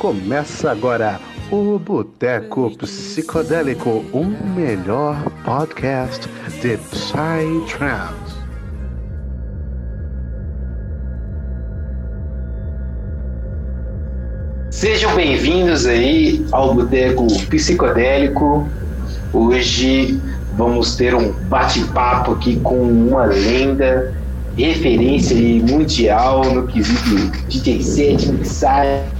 Começa agora o Boteco Psicodélico, o melhor podcast de Psytrance. Sejam bem-vindos aí ao Boteco Psicodélico. Hoje vamos ter um bate-papo aqui com uma lenda, referência mundial no quesito DJ set, mixagem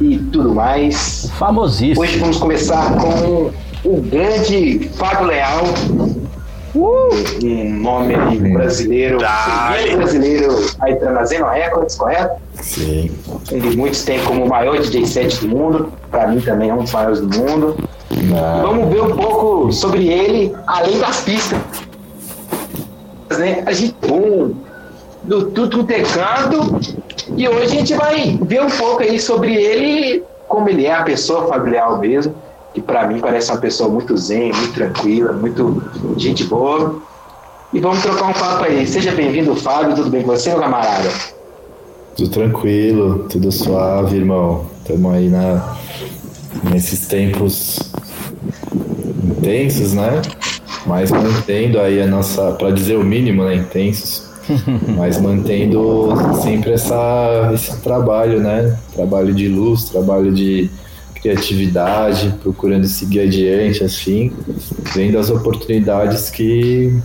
e tudo mais. Famosíssimo. Hoje vamos começar com o grande Fábio Leal. Uh! Um nome brasileiro, primeiro brasileiro aí trazendo recordes, correto? Sim. De muitos tem como o maior DJ set do mundo. Para mim também é um dos maiores do mundo. Não. Vamos ver um pouco sobre ele, além das pistas. Né? A gente um, do tudo tecando e hoje a gente vai ver um pouco aí sobre ele, como ele é a pessoa Leal mesmo, que para mim parece uma pessoa muito zen, muito tranquila, muito gente boa. E vamos trocar um papo aí. Seja bem-vindo, Fábio. Tudo bem com você, meu camarada? Tudo tranquilo, tudo suave, irmão. Estamos aí na, nesses tempos intensos, né? Mas mantendo aí a nossa, para dizer o mínimo, né? Intensos. Mas mantendo sempre essa, esse trabalho, né? Trabalho de luz, trabalho de criatividade, procurando seguir adiante, assim, vendo as oportunidades que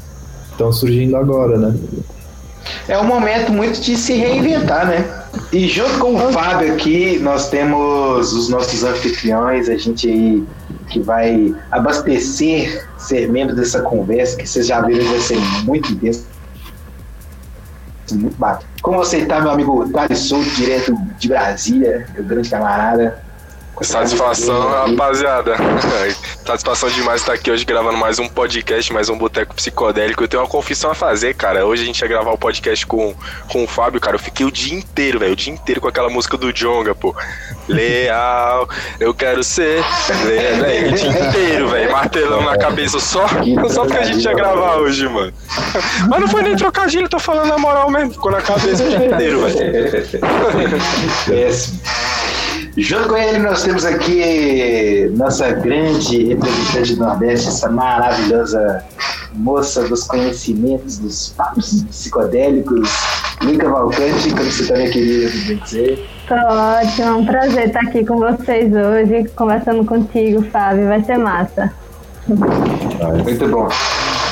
estão surgindo agora, né? É um momento muito de se reinventar, né? E junto com o Fábio aqui, nós temos os nossos anfitriões, a gente aí que vai abastecer, ser membro dessa conversa, que vocês já viram, vai ser muito intenso. Muito bacana. Como você está, meu amigo Thales Souto, direto de Brasília, meu grande camarada? Satisfação, rapaziada. Satisfação demais estar aqui hoje gravando mais um podcast, mais um Boteco Psicodélico. Eu tenho uma confissão a fazer, cara. Hoje a gente ia gravar o podcast com, com o Fábio, cara. Eu fiquei o dia inteiro, velho. O dia inteiro com aquela música do Jonga, pô. Leal, eu quero ser. Leal, véio, o dia inteiro, velho. Martelão na cabeça só, só porque a gente ia gravar hoje, mano. Mas não foi nem trocadilho, tô falando na moral mesmo. Ficou na cabeça o dia inteiro, velho. Péssimo. Junto com ele, nós temos aqui nossa grande representante do Nordeste, essa maravilhosa moça dos conhecimentos, dos papos psicodélicos, Lica Valcante, como você também queria dizer. Tô ótimo, é um prazer estar aqui com vocês hoje, conversando contigo, Fábio, vai ser massa. Muito bom.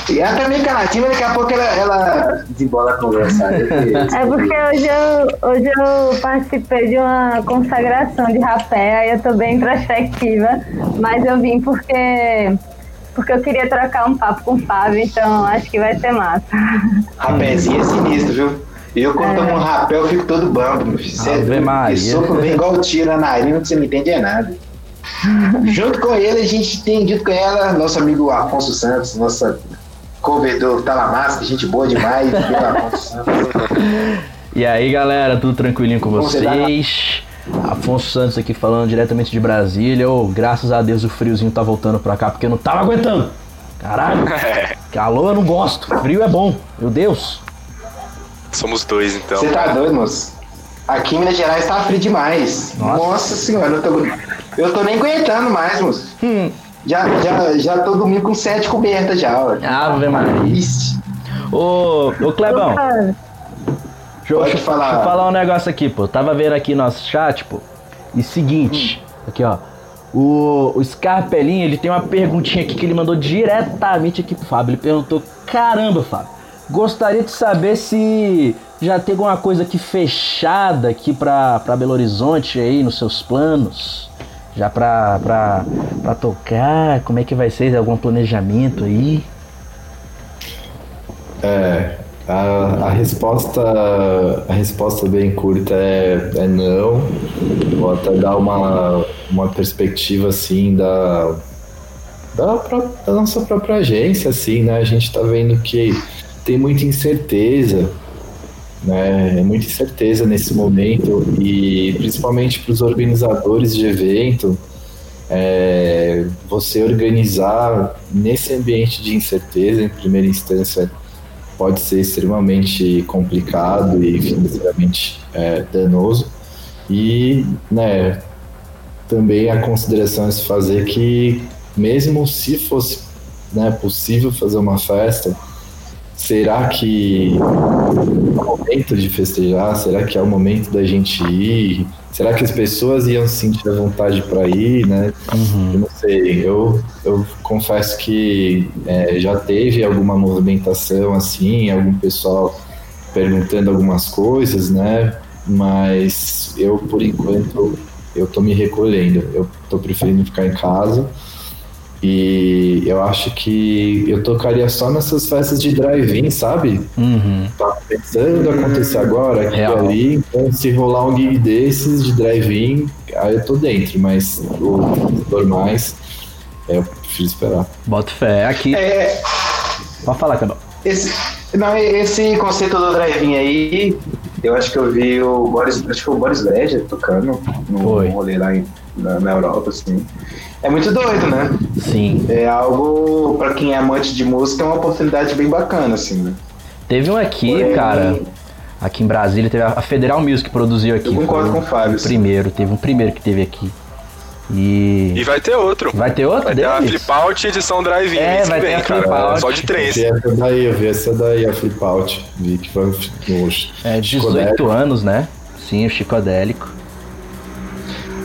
E ela também canativa, daqui a pouco ela, ela desembola a conversa. É porque hoje eu, hoje eu participei de uma consagração de rapé, aí eu tô bem introspectiva, mas eu vim porque, porque eu queria trocar um papo com o Fábio, então acho que vai ser massa. Rapézinho é sinistro, viu? Eu, quando tomo um rapé, eu fico todo bambo, meu filho. Você é sopro vem igual tiro na narina, que você não entende é nada. Junto com ele, a gente tem dito com ela, nosso amigo Afonso Santos, nossa cover do Talamasca, gente boa demais? E aí, galera, tudo tranquilinho com tá? vocês? Afonso Santos aqui falando diretamente de Brasília. Ô, graças a Deus o friozinho tá voltando pra cá porque eu não tava aguentando. Caralho, calor eu não gosto, frio é bom, meu Deus. Somos dois, então. Você tá doido, moço? Aqui em Minas Gerais tá frio demais. Nossa. Nossa, senhora, eu tô, eu tô nem aguentando mais, moço. Hum. Já, já, já tô dormindo com sete cobertas já, ó. Ave Maria. Ô, ô Clebão, deixa, eu- Pode deixa falar. deixa eu falar um negócio aqui, pô. Tava vendo aqui nosso chat, pô. E seguinte, aqui ó. O, o Scarpelinho, ele tem uma perguntinha aqui que ele mandou diretamente aqui pro Fábio. Ele perguntou: Caramba, Fábio, gostaria de saber se já tem alguma coisa aqui fechada aqui pra, pra Belo Horizonte aí nos seus planos? Já pra, pra, pra tocar? Como é que vai ser? Algum planejamento aí? É, a, a resposta a resposta bem curta é, é não. Vou até dar uma, uma perspectiva assim da, da, pró- da nossa própria agência, assim, né? A gente tá vendo que tem muita incerteza, né? É muita incerteza nesse momento e principalmente para os organizadores de evento, é, você organizar nesse ambiente de incerteza, em primeira instância, pode ser extremamente complicado e financeiramente é, danoso. E, né, também a consideração a se fazer que, mesmo se fosse né, possível fazer uma festa, será que é o momento de festejar? Será que é o momento da gente ir? Será que as pessoas iam sentir a vontade para ir, né? Uhum. Eu não sei. Eu, eu confesso que é, já teve alguma movimentação assim, algum pessoal perguntando algumas coisas, né? Mas eu, por enquanto, eu tô me recolhendo. Eu tô preferindo ficar em casa. E eu acho que eu tocaria só nessas festas de drive-in, sabe? Uhum. Tá pensando acontecer agora, aqui e Real. ali. Então, se rolar um gig desses de drive-in, aí eu tô dentro. Mas os normais, é, eu prefiro esperar. Bota fé. Aqui. É, Pode falar, Cabal. esse, não, esse conceito do drive-in aí, eu acho que eu vi o Boris, acho que foi o Boris Ledger tocando no Foi. rolê lá em- na, na Europa, assim. É muito doido, né? Sim. É algo, pra quem é amante de música, é uma oportunidade bem bacana, assim, né? Teve um aqui, Porém, cara. Aqui em Brasília, teve a Federal Music produziu aqui. Eu concordo com o Fábio, primeiro, teve um primeiro que teve aqui. E. E vai ter outro. Vai ter outro Vai ter a deles? Flip Out edição Drive-In É, que vai ter a Flip cara. Out. Só de Eu três. vi essa daí, eu vi essa daí, a Flip Out. Vi que foi no É, Chico 18 Deck. anos, né? Sim, o Chicodélico.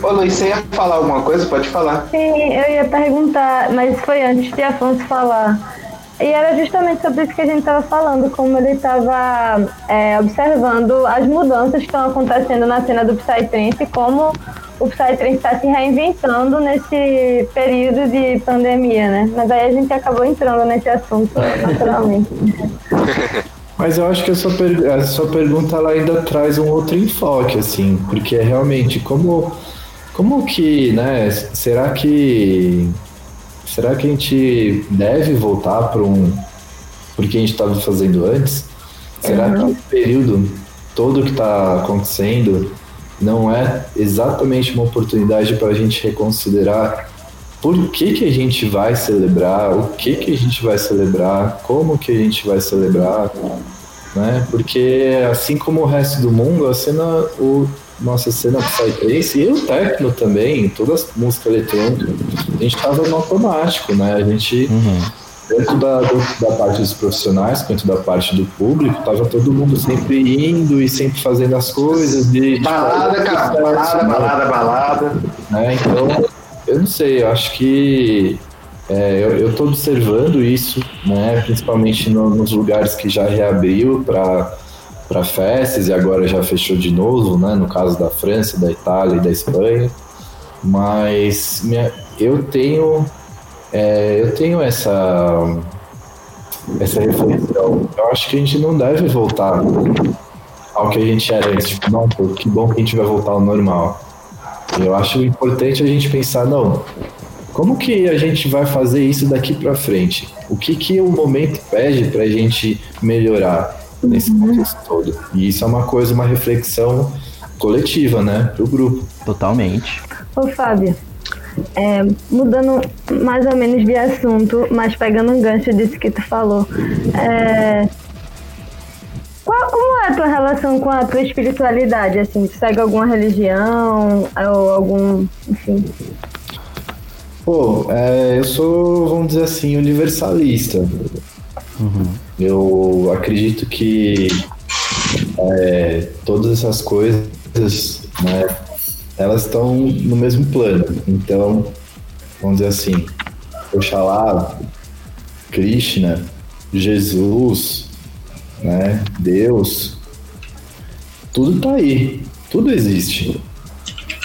Ô Luiz, você ia falar alguma coisa? Pode falar. Sim, eu ia perguntar, mas foi antes de Afonso falar. E era justamente sobre isso que a gente estava falando, como ele estava observando as mudanças que estão acontecendo na cena do Psytrance e como o Psytrance está se reinventando nesse período de pandemia, né? Mas aí a gente acabou entrando nesse assunto, naturalmente. Mas eu acho que a sua, per- a sua pergunta ela ainda traz um outro enfoque, assim, porque é realmente como, como que, né? Será que será que a gente deve voltar para um porque a gente estava fazendo antes? Será que o período todo que está acontecendo não é exatamente uma oportunidade para a gente reconsiderar por que, que a gente vai celebrar, o que, que a gente vai celebrar, como que a gente vai celebrar, né? Porque assim como o resto do mundo, a cena, o, nossa cena Psytrance e o techno também, toda a música eletrônica, a gente estava no automático, né? A gente, Uhum. tanto da, do- da parte dos profissionais quanto da parte do público, tava todo mundo sempre indo e sempre fazendo as coisas. De, Balada, cara, balada, balada, balada. né? Então, eu não sei, eu acho que é, eu, tô observando isso, né? Principalmente no- nos lugares que já reabriu para para festas e agora já fechou de novo, né? No caso da França, da Itália e da Espanha. Mas minha- eu tenho é, eu tenho essa essa reflexão. Eu acho que a gente não deve voltar ao que a gente era antes. Tipo, não, pô, que bom que a gente vai voltar ao normal. Eu acho importante a gente pensar, não, como que a gente vai fazer isso daqui para frente? O que que o momento pede para a gente melhorar nesse contexto todo? E isso é uma coisa, uma reflexão coletiva, né, pro grupo. Totalmente. Ô Fábio, é, mudando mais ou menos de assunto, mas pegando um gancho disso que tu falou, é, qual, como é a tua relação com a tua espiritualidade? Assim, tu segue alguma religião ou algum, enfim? Pô, é, eu sou, vamos dizer assim, universalista. Eu acredito que é, todas essas coisas, né, elas estão no mesmo plano. Então, vamos dizer assim, Oxalá, Krishna, Jesus, né, Deus, tudo tá aí, tudo existe.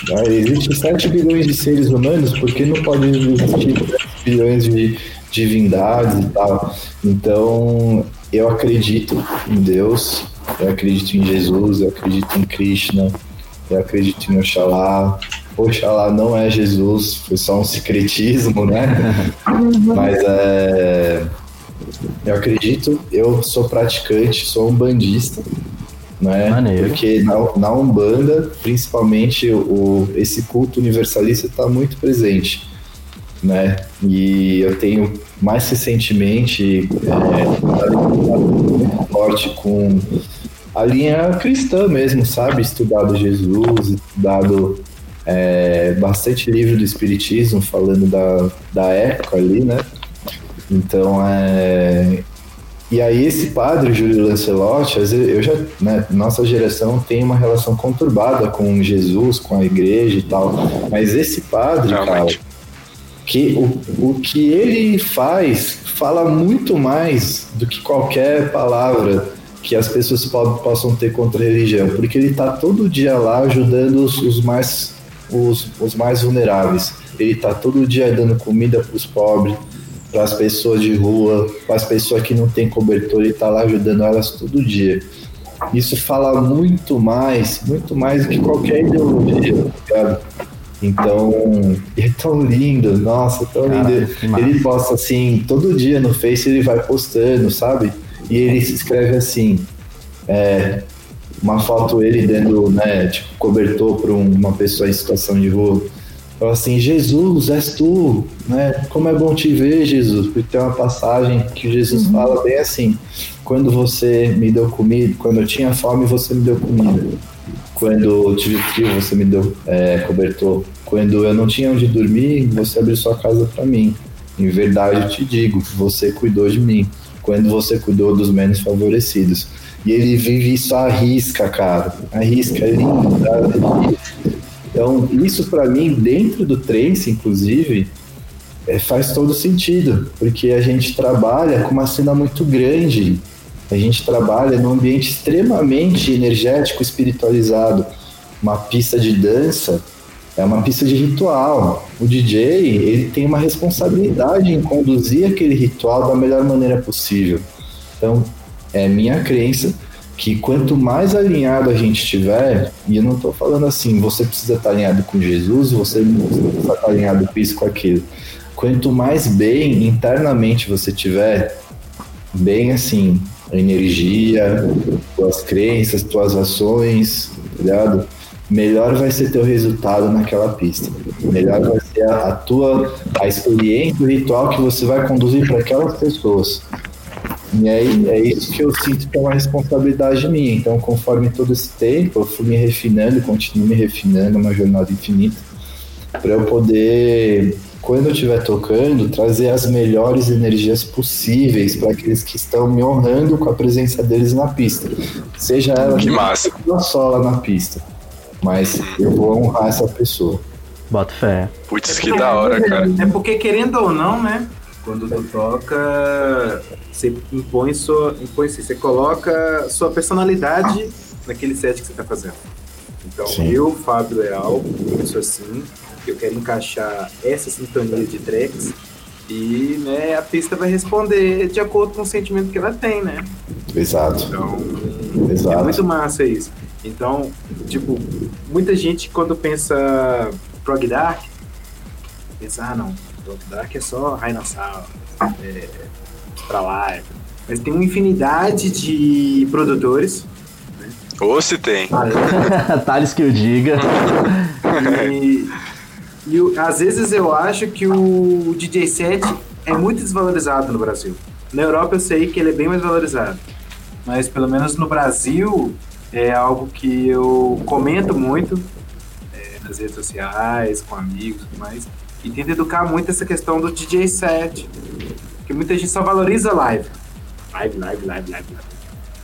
Né? Existem 7 bilhões de seres humanos, por que não pode existir 7 bilhões de divindades e tal? Então, eu acredito em Deus, eu acredito em Jesus, eu acredito em Krishna, eu acredito em Oxalá. Oxalá não é Jesus, foi só um secretismo, né? Mas é. Eu acredito, eu sou praticante, sou um bandista, né? Maneiro. Porque na, na Umbanda, principalmente, o, esse culto universalista está muito presente, né? E eu tenho mais recentemente é, forte com a linha cristã mesmo, sabe? Estudado Jesus, estudado é, bastante livro do Espiritismo falando da, da época ali, né? Então, é, e aí esse padre, Júlio Lancelotti, eu já, né, nossa geração tem uma relação conturbada com Jesus, com a igreja e tal, mas esse padre, Realmente. cara, que o, o que ele faz fala muito mais do que qualquer palavra que as pessoas possam ter contra a religião, porque ele está todo dia lá ajudando os, os mais os, os mais vulneráveis. Ele está todo dia dando comida para os pobres, para as pessoas de rua, para as pessoas que não têm cobertor, ele está lá ajudando elas todo dia. Isso fala muito mais, muito mais do que qualquer ideologia, tá ligado? Então, é tão lindo, nossa, tão Caraca, lindo. Ele posta assim, todo dia no Face ele vai postando, sabe? E ele se escreve assim, é, uma foto ele dando, né, tipo, cobertor para uma pessoa em situação de rua. Fala assim, Jesus, és tu, né? Como é bom te ver, Jesus. Porque tem uma passagem que Jesus uhum. fala bem assim: quando você me deu comida, quando eu tinha fome, você me deu comida. Quando eu tive frio, você me deu é, cobertor. Quando eu não tinha onde dormir, você abriu sua casa para mim. Em verdade, eu te digo, você cuidou de mim. Quando você cuidou dos menos favorecidos. E ele vive isso à risca, cara. A risca, é lindo, tá? Então, isso para mim, dentro do Trace, inclusive, é, faz todo sentido, porque a gente trabalha com uma cena muito grande, a gente trabalha num ambiente extremamente energético, espiritualizado. Uma pista de dança é uma pista de ritual. O DJ ele tem uma responsabilidade em conduzir aquele ritual da melhor maneira possível. Então, é minha crença que quanto mais alinhado a gente estiver, e eu não estou falando assim, você precisa estar alinhado com Jesus, você precisa estar alinhado com isso, com aquilo. Quanto mais bem internamente você tiver, bem assim, energia, tuas crenças, tuas ações, tá ligado? Melhor vai ser teu resultado naquela pista. Melhor vai ser a, a tua a experiência, o ritual que você vai conduzir para aquelas pessoas. E aí é isso que eu sinto que é uma responsabilidade minha. Então, conforme todo esse tempo, eu fui me refinando continuo me refinando, é uma jornada infinita, para eu poder, quando eu estiver tocando, trazer as melhores energias possíveis para aqueles que estão me honrando com a presença deles na pista. Seja ela que massa. só lá na pista, mas eu vou honrar essa pessoa. Bota fé. Putz, que da hora, cara. É porque, querendo ou não, né? Quando tu toca, você impõe sua. Impõe -se, você coloca sua personalidade naquele set que você tá fazendo. Então, Sim. eu, Fábio Leal, penso assim, que eu quero encaixar essa sintonia de tracks e né, a pista vai responder de acordo com o sentimento que ela tem, né? Exato. Então, Exato. é muito massa isso. Então, tipo, muita gente quando pensa prog dark, pensa, ah, não, prog dark é só Rhinosaur, é, pra lá. Mas tem uma infinidade de produtores. Né? Ou se tem. Thales que eu diga. E, e às vezes eu acho que o DJ set é muito desvalorizado no Brasil. Na Europa eu sei que ele é bem mais valorizado. Mas pelo menos no Brasil é algo que eu comento muito é, nas redes sociais, com amigos e tudo mais. E tento educar muito essa questão do DJ set. Porque muita gente só valoriza live. Live, live, live, live, live.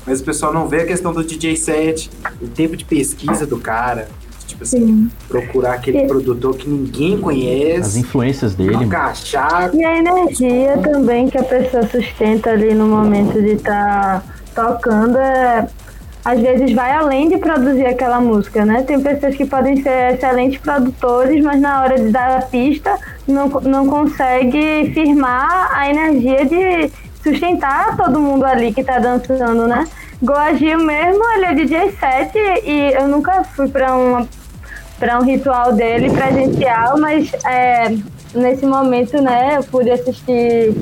Mas o pessoal não vê a questão do DJ set, o tempo de pesquisa do cara. Tipo assim, Sim. procurar aquele Sim. produtor que ninguém conhece. As influências dele. E a energia também que a pessoa sustenta ali no momento de estar tá tocando é às vezes vai além de produzir aquela música, né? Tem pessoas que podem ser excelentes produtores, mas na hora de dar a pista não, não consegue firmar a energia de sustentar todo mundo ali que tá dançando, né? Goagil mesmo, ele é DJ set e eu nunca fui para uma para um ritual dele presencial, mas é, nesse momento, né, eu pude assistir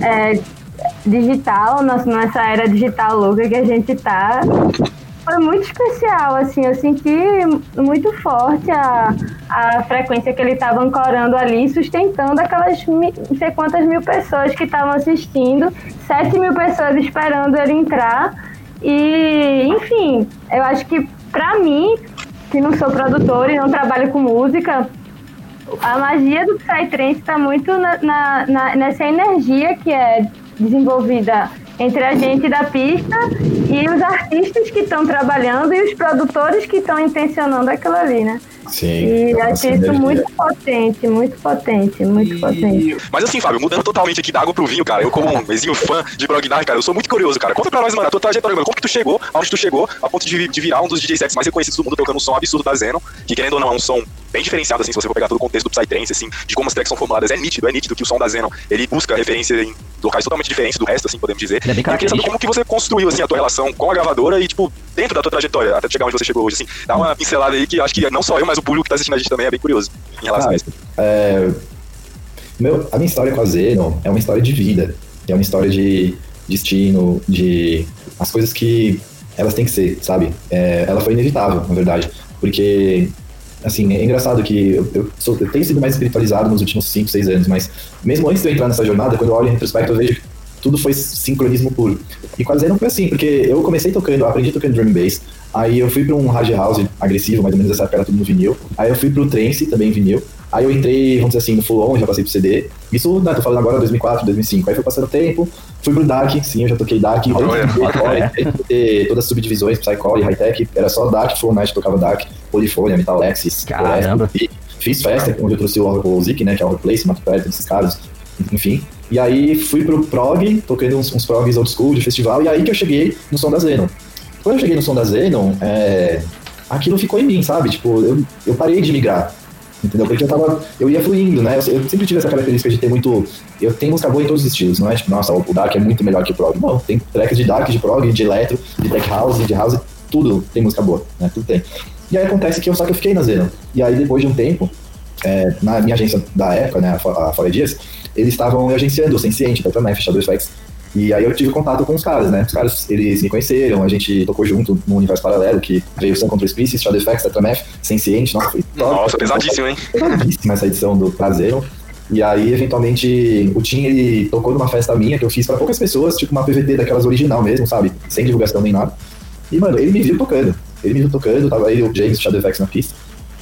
é, digital, nessa era digital louca que a gente tá. Foi muito especial, assim, eu senti muito forte a, a frequência que ele estava ancorando ali, sustentando aquelas não sei quantas mil pessoas que estavam assistindo, sete mil pessoas esperando ele entrar. E, enfim, eu acho que pra mim, que não sou produtora e não trabalho com música, a magia do Psytrance está muito na, na, na, nessa energia que é desenvolvida entre a gente da pista e os artistas que estão trabalhando e os produtores que estão intencionando aquilo ali, né? Sim. E é acho isso sinergia. muito potente, muito potente, muito E- potente. Mas assim, Fábio, mudando totalmente aqui da água pro vinho, cara. Eu, como um mesinho fã de Brogdar, cara, eu sou muito curioso, cara. Conta pra nós, mano, a tua trajetória, mano. Como que tu chegou, aonde tu chegou, a ponto de, de virar um dos DJ sets mais reconhecidos do mundo, tocando um som absurdo da Zeno, que querendo ou não, é um som bem diferenciado, assim, se você for pegar todo o contexto do Psytrance, assim, de como as tracks são formuladas. É nítido, é nítido que o som da Zeno, ele busca referência em locais totalmente diferentes do resto, assim, podemos dizer. É bem E eu queria saber como que você construiu, assim, a tua relação com a gravadora e, tipo, dentro da tua trajetória, até chegar onde você chegou hoje, assim. Dá uma pincelada aí que acho que não só eu, mas o público que tá assistindo a gente também é bem curioso em relação a Cara, isso. é, meu, a minha história com a Zeno é uma história de vida. É uma história de destino, de as coisas que elas têm que ser, sabe? É, ela foi inevitável, na verdade. Porque, assim, é engraçado que eu, eu, sou- eu tenho sido mais espiritualizado nos últimos 5, 6 anos, mas mesmo antes de eu entrar nessa jornada, quando eu olho em retrospecto, eu vejo que tudo foi sincronismo puro. E a Zeno foi assim, porque eu comecei tocando, aprendi tocando drum bass, aí eu fui pra um hard house agressivo, mais ou menos nessa época era tudo no vinil, aí eu fui pro trance, também vinil, Aí eu entrei, vamos dizer assim, no full on, já passei pro CD. Isso, né, tô falando agora 2004, 2005. Aí foi passando o tempo, fui pro Dark, sim, eu já toquei Dark. Ter- olha. ter todas as subdivisões, Psycore, High-Tech, era só Dark, Full Night tocava Dark, Polyphony, Metal Lexis. Caramba. E fiz festa, onde eu trouxe o, Zik, né, que é o Replace, Mato Perto, esses caras, enfim. E aí fui pro prog, tocando uns, uns progs old school de festival, e aí que eu cheguei no som da Zenon. Quando eu cheguei no som da Zenon, é, aquilo ficou em mim, sabe? Tipo, eu, eu parei de migrar. Entendeu? Porque eu tava. Eu ia fluindo, né? Eu, eu sempre tive essa característica de ter muito. Eu tenho música boa em todos os estilos, não é tipo, nossa, o Dark é muito melhor que o Prog. Não, tem tracks de Dark, de Prog, de Electro, de Tech House, de House, tudo tem música boa, né? Tudo tem. E aí acontece que eu só que eu fiquei na Zeno. E aí depois de um tempo, é, na minha agência da época, né, a Fo- a Fora Dias, eles estavam agenciando o Senciente, Tetramef, Shadow Effects. E aí eu tive contato com os caras, né? Os caras, eles me conheceram, a gente tocou junto num universo paralelo, que veio Sun Contra Species, Shadow Effects, Tetramef, Senciente, nossa, foi. Nossa, pesadíssimo, hein? pesadíssima essa edição do Prazer. E aí, eventualmente, o Tim, ele tocou numa festa minha que eu fiz pra poucas pessoas, tipo uma PVT daquelas original mesmo, sabe? Sem divulgação nem nada. E, mano, ele me viu tocando. Ele me viu tocando, tava aí o James, o Shadow Effects na pista.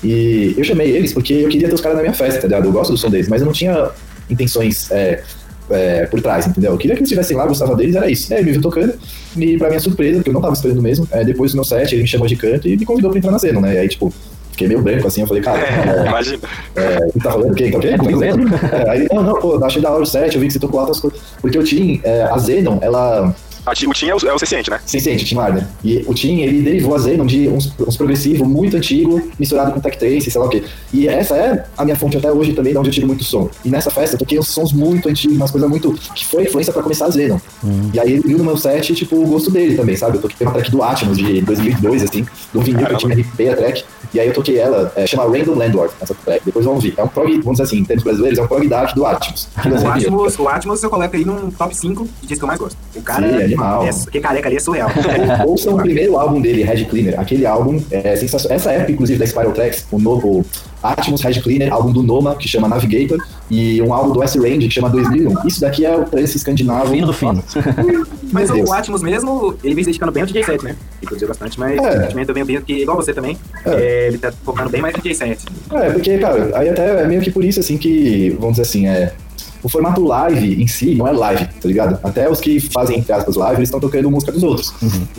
E eu chamei eles porque eu queria ter os caras na minha festa, tá ligado? Eu gosto do som deles, mas eu não tinha intenções é, é, por trás, entendeu? Eu queria que eles estivessem lá, gostava deles, era isso. É, ele me viu tocando, e pra minha surpresa, porque eu não tava esperando mesmo, é, depois do meu set, ele me chamou de canto e me convidou pra entrar na cena, né? E aí, tipo, fiquei meio branco assim, eu falei, cara, É, imagina. é, o que tá falando? Quem? Tá quem? É comigo mesmo? É, aí, não, não, pô, achei da hora o set, eu vi que você tocou altas coisas. Porque o Tim, é, a Zenon, ela. O Tim é o, é o Senciente, né? Sem sente, Tim Lardner. E o Tim, ele derivou a Zenon de uns, uns progressivo muito antigo, misturado com tech trance, sei lá o quê. E essa é a minha fonte até hoje também, de onde eu tiro muito som. E nessa festa eu toquei uns sons muito antigos, umas coisas muito. que foi influência pra começar a Zenon. E aí ele viu no meu set, tipo, o gosto dele também, sabe? Eu toquei uma track do Atmos de 2002, assim, do vinil que eu tinha RP a track. E aí eu toquei ela, é, chama Random Landlord, essa track. Depois vão ouvir. É um prog, vamos dizer assim, em termos brasileiros, é um prog dark do Atmos. O vinil. Atmos, o Atmos eu coloco aí num top 5 de discos que eu mais gosto. O cara, Sim, animal. é, que careca ali é surreal. Ouçam o primeiro álbum dele, Red Cleaner. Aquele álbum é sensacional. Essa época, inclusive, da Spiral Tracks, o novo Atmos Red Cleaner, álbum do Noma, que chama Navigator, e um álbum do S-Range, que chama 2001. Isso daqui é o trance escandinavo. Fino do fino. Mas Deus. o Atmos mesmo, ele vem se dedicando bem ao DJ set, né? Ele produziu bastante, mas É. recentemente eu venho vendo que, igual você também, É. é, ele tá focando bem mais no DJ set. É, porque, cara, aí até é meio que por isso, assim, que, vamos dizer assim, é. O formato live em si não é live, tá ligado? Até os que fazem, entre aspas, live, eles estão tocando música dos outros.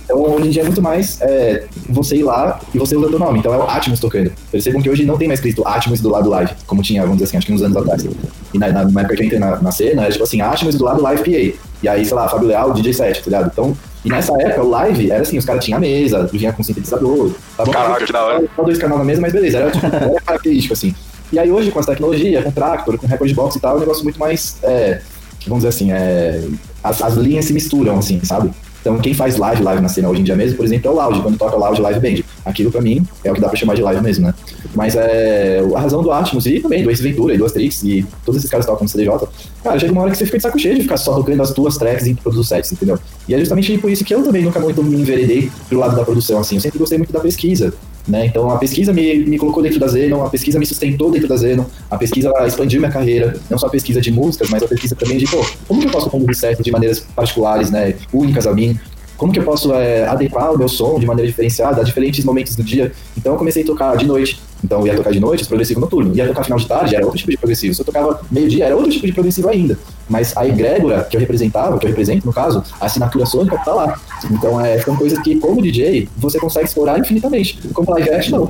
Então, hoje em dia é muito mais é, você ir lá e você usa teu nome. Então, é o Atmos tocando. Percebam que hoje não tem mais escrito Atmos do lado live, como tinha, vamos dizer assim, acho que uns anos atrás. E na, na, na época que eu entrei na, na cena, era tipo assim, Atmos do lado live PA. E aí, sei lá, Fábio Leal, DJ set, tá ligado? Então, e nessa época, o live era assim, os caras tinham a mesa, vinha com sintetizador. Tá bom? Caraca, que da hora. Só dois canais na mesa, mas beleza, era, tipo, era característico, assim. E aí hoje, com essa tecnologia, com Tractor, com Record Box e tal, é um negócio muito mais, é, vamos dizer assim, é, as, as linhas se misturam, assim, sabe? Então quem faz live, live na cena hoje em dia mesmo, por exemplo, é o Loud, quando toca Loud Live Band. Aquilo pra mim é o que dá pra chamar de live mesmo, né? Mas é, a razão do Atmos e também do Ace Ventura e do Asterix e todos esses caras que tocam no CDJ, cara, chega uma hora que você fica de saco cheio de ficar só tocando as tuas tracks em todos os sets, entendeu? E é justamente por isso que eu também nunca muito me enveredei pro lado da produção, assim, eu sempre gostei muito da pesquisa, né? Então a pesquisa me, me colocou dentro da Zenon, a pesquisa me sustentou dentro da Zenon, a pesquisa expandiu minha carreira, não só a pesquisa de músicas, mas a pesquisa também de, pô, como que eu posso conduzir sets de maneiras particulares, né, únicas a mim, como que eu posso é, adequar o meu som de maneira diferenciada a diferentes momentos do dia. Então eu comecei a tocar de noite. Então eu ia tocar de noite, progressivo noturno. Ia tocar final de tarde, era outro tipo de progressivo. Se eu tocava meio-dia, era outro tipo de progressivo ainda. Mas a egrégora que eu representava, que eu represento no caso, a assinatura sônica tá lá. Então é, são coisas que, como DJ, você consegue explorar infinitamente. Como live act, não.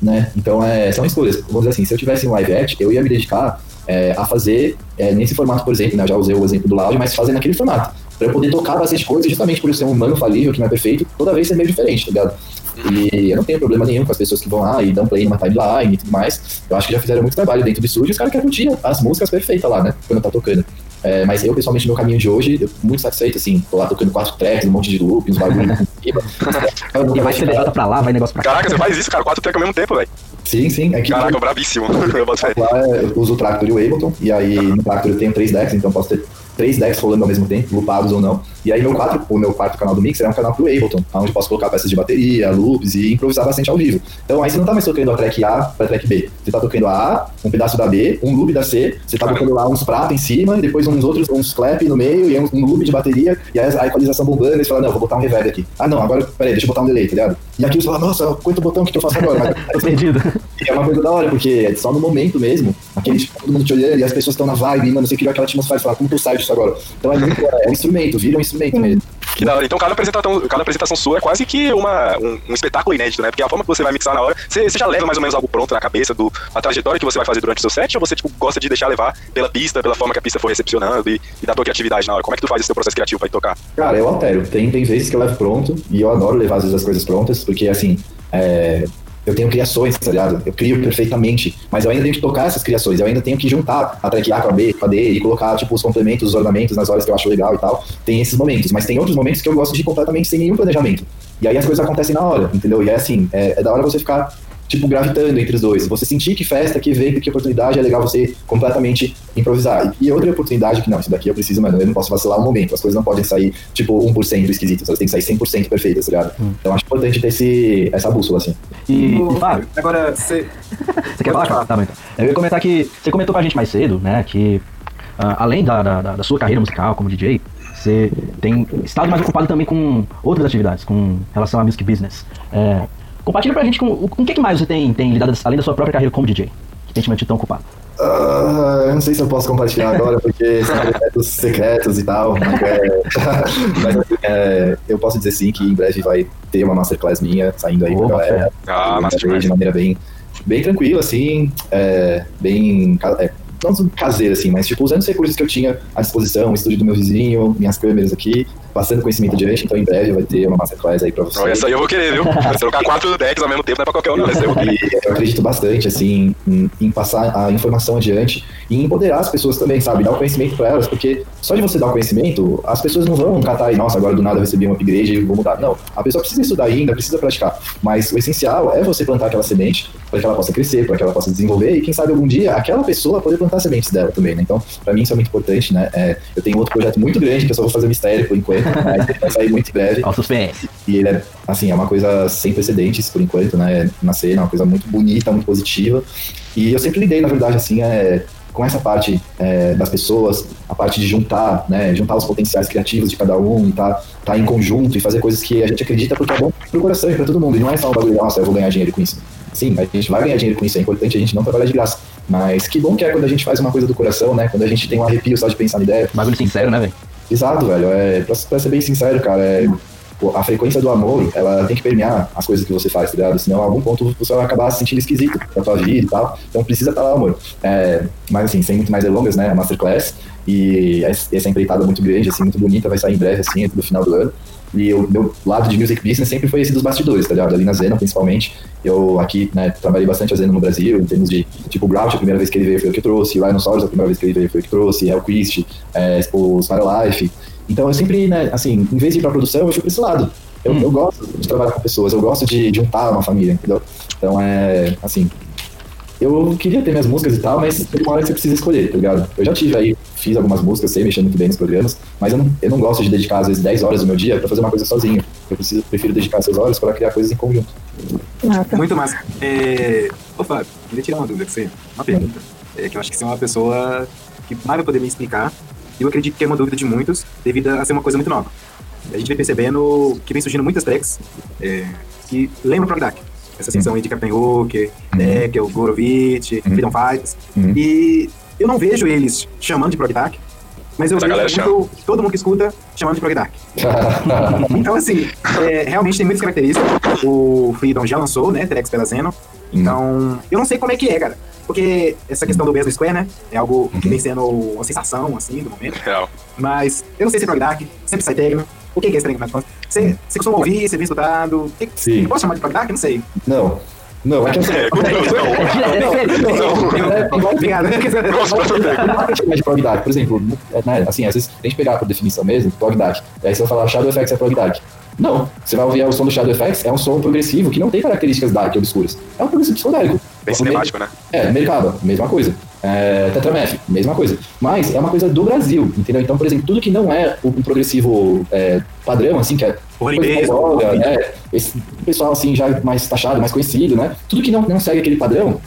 Né? Então é, são escolhas. Vamos dizer assim, se eu tivesse um live act, eu ia me dedicar é, a fazer é, nesse formato, por exemplo, né? Eu já usei o exemplo do Loud, mas fazer naquele formato. Pra eu poder tocar bastante coisa, justamente por eu ser um humano falível, que não é perfeito, toda vez ser meio diferente, tá ligado? E eu não tenho problema nenhum com as pessoas que vão lá e dão play numa timeline e tudo mais. Eu acho que já fizeram muito trabalho dentro do estúdio e os caras querem curtir as músicas perfeitas lá, né? Quando tá tocando. É, mas eu, pessoalmente, no meu caminho de hoje, eu muito satisfeito, assim, tô lá tocando quatro tracks, um monte de loop, uns bagulho. E vai acelerada pra lá, vai negócio pra cá. Caraca, você faz isso, cara, quatro tracks ao mesmo tempo, velho. Sim, sim. É que Caraca, bravíssimo. Eu boto fé. lá é, eu uso o Tractor e o Ableton, e aí no Tractor eu tenho três decks, então posso ter três decks rolando ao mesmo tempo, loopados ou não. E aí meu quatro, o meu quarto canal do Mixer é um canal pro Ableton, onde posso colocar peças de bateria, loops e improvisar bastante ao vivo. Então aí você não tá mais tocando a track A pra track B. Você tá tocando a A, um pedaço da B, um loop da C, você tá botando lá uns pratos em cima, e depois uns outros, uns clap no meio, e um, um loop de bateria, e aí a equalização bombando, e você fala, não, vou botar um reverb aqui. Ah não, agora, peraí, deixa eu botar um delay, tá ligado? E aqui você fala, nossa, quanto botão que eu faço agora? Mas, Perdido. é uma coisa da hora, porque é só no momento mesmo, aquele tipo, todo mundo te olhando e as pessoas estão na vibe, mano, você criou aquela atmosfera, você fala, como que eu saio agora? Então é muito, é um instrumento, vira um instrumento mesmo. Que da hora. Então cada apresentação, cada apresentação sua é quase que uma, um, um espetáculo inédito, né? Porque a forma que você vai mixar na hora, você, você já leva mais ou menos algo pronto na cabeça do a trajetória que você vai fazer durante o seu set, ou você tipo, gosta de deixar levar pela pista, pela forma que a pista for recepcionando e, e da tua criatividade na hora? Como é que tu faz esse teu processo criativo pra tocar? Cara, eu altero. Tem, tem vezes que eu levo pronto, e eu adoro levar às vezes as coisas prontas, porque assim, é, eu tenho criações, tá ligado? Eu crio perfeitamente, mas eu ainda tenho que tocar essas criações, eu ainda tenho que juntar a track A com a B, com a D, e colocar, tipo, os complementos, os ornamentos nas horas que eu acho legal e tal. Tem esses momentos, mas tem outros momentos que eu gosto de ir completamente sem nenhum planejamento. E aí as coisas acontecem na hora, entendeu? E é assim, é, é da hora você ficar tipo, gravitando entre os dois. Você sentir que festa, que evento, que oportunidade, é legal você completamente improvisar. E outra oportunidade que, não, isso daqui eu preciso, mano, eu não posso vacilar um momento. As coisas não podem sair, tipo, 1% esquisitas, elas têm que sair 100% perfeitas, tá ligado? Então acho importante ter esse, essa bússola, assim. E, e Fábio, Agora, você. você quer falar? Tá bom, então. Eu ia comentar que você comentou pra gente mais cedo, né, que ah, além da, da, da- da sua carreira musical como DJ, você tem estado mais ocupado também com outras atividades, com relação à music business. É, compartilha pra gente com, com o que, mais você tem, tem lidado além da sua própria carreira como DJ, que tem te mantido tão ocupado. Ah, eu não sei se eu posso compartilhar agora, porque são projetos secretos e tal. Mas, é, mas, assim, é, eu posso dizer sim que em breve vai ter uma masterclass minha saindo aí pra Opa, galera. Ah, massa de maneira bem, bem tranquila, assim, é, bem. É, não caseira, assim, mas tipo, usando os recursos que eu tinha à disposição, o estúdio do meu vizinho, minhas câmeras aqui, passando conhecimento adiante, então em breve vai ter uma masterclass aí pra vocês. Essa aí eu vou querer, viu? Se trocar quatro decks ao mesmo tempo não é pra qualquer um, não. Essa eu eu acredito bastante, assim, em, em passar a informação adiante e empoderar as pessoas também, sabe? Dar o conhecimento para elas, porque só de você dar o conhecimento, as pessoas não vão catar e, nossa, agora do nada eu recebi um upgrade e vou mudar. Não, a pessoa precisa estudar ainda, precisa praticar. Mas o essencial é você plantar aquela semente para que ela possa crescer, para que ela possa desenvolver e, quem sabe, algum dia aquela pessoa poder plantar sementes dela também, né? Então, para mim isso é muito importante, né? É, eu tenho outro projeto muito grande que eu só vou fazer mistério por enquanto, mas ele vai sair muito em breve. Ao suspense. E ele é, assim, é uma coisa sem precedentes por enquanto, né? Na cena, é uma coisa muito bonita, muito positiva. E eu sempre lidei, na verdade, assim, é, com essa parte é, das pessoas, a parte de juntar, né? Juntar os potenciais criativos de cada um e tá, tá em conjunto e fazer coisas que a gente acredita porque é bom pro coração e pra todo mundo. E não é só um bagulho, nossa, eu vou ganhar dinheiro com isso. Sim, a gente vai ganhar dinheiro com isso, é importante a gente não trabalhar de graça. Mas que bom que é quando a gente faz uma coisa do coração, né? Quando a gente tem um arrepio só de pensar na ideia. Bagulho sincero, né, velho? Exato, velho. É, pra, pra ser bem sincero, cara, é, a frequência do amor, ela tem que permear as coisas que você faz, tá ligado? Senão, a algum ponto, você vai acabar se sentindo esquisito na tua vida e tal. Então, precisa estar lá, amor. É, mas, assim, sem muito mais delongas, né? A Masterclass. E essa empreitada muito grande, assim, muito bonita, vai sair em breve, assim, no final do ano. E o meu lado de music business sempre foi esse dos bastidores, tá ligado? Ali na Zena, principalmente. Eu aqui, né, trabalhei bastante a Zena no Brasil, em termos de, tipo, o Grouch, a primeira vez que ele veio foi eu que trouxe, o Rhinoceros, a primeira vez que ele veio foi eu que trouxe, Hellquist, é, o Life. Então eu sempre, né, assim, em vez de ir pra produção, eu fui pra esse lado. Eu, eu gosto de trabalhar com pessoas, eu gosto de juntar uma família, entendeu? Então é, assim, eu queria ter minhas músicas e tal, mas tem uma hora que você precisa escolher, tá ligado? Eu já tive aí, fiz algumas músicas, sei mexer muito bem nos programas, mas eu não, eu não gosto de dedicar, às vezes, 10 horas do meu dia pra fazer uma coisa sozinho. Eu preciso, prefiro dedicar essas horas para criar coisas em conjunto. Nossa. Muito massa. É... Ô, Fábio, queria tirar uma dúvida com você. Uma pergunta. É que eu acho que você é uma pessoa que mais vai poder me explicar. E eu acredito que é uma dúvida de muitos, devido a ser uma coisa muito nova. a gente vem percebendo que vem surgindo muitas tracks é, que lembram Prog Dark. Essa seção aí de Captain Hook, Decker, Gorovitch, Freedom Fighters. Uhum. E eu não vejo eles chamando de Prog Dark, mas eu Mas a galera vejo muito, todo mundo que escuta chamando de Prog Dark. Então, assim, é, realmente tem muitas características. O Freedom já lançou, né? Tracks pela Zeno. Então, eu não sei como é que é, cara. Porque essa questão do Bezo Square, né? É algo que vem sendo uma sensação, assim, do momento. Real. Mas eu não sei se é Prog Dark, sempre sai techno. O que é esse techno, afinal de contas? Você, você costuma ouvir, você vem escutado? Que- Sim. Posso chamar de Prog Dark? Não sei. Não. Não, é que assim. É, Obrigado. Dark, por exemplo, é, né, assim, às vezes tem que pegar por definição mesmo, prog dark. E aí você vai falar Shadow Effects é prog dark. Não, você vai ouvir o som do Shadow Effects, é um som progressivo que não tem características dark obscuras. É um progressivo psicodélico. Bem cinemático, né? É, Mercado, mesma coisa. É, Tetramef, mesma coisa. Mas é uma coisa do Brasil, entendeu? Então, por exemplo, tudo que não é o um progressivo é, padrão, assim, que é óbvia, né? Esse pessoal, assim, já mais taxado, mais conhecido, né? Tudo que não, não segue aquele padrão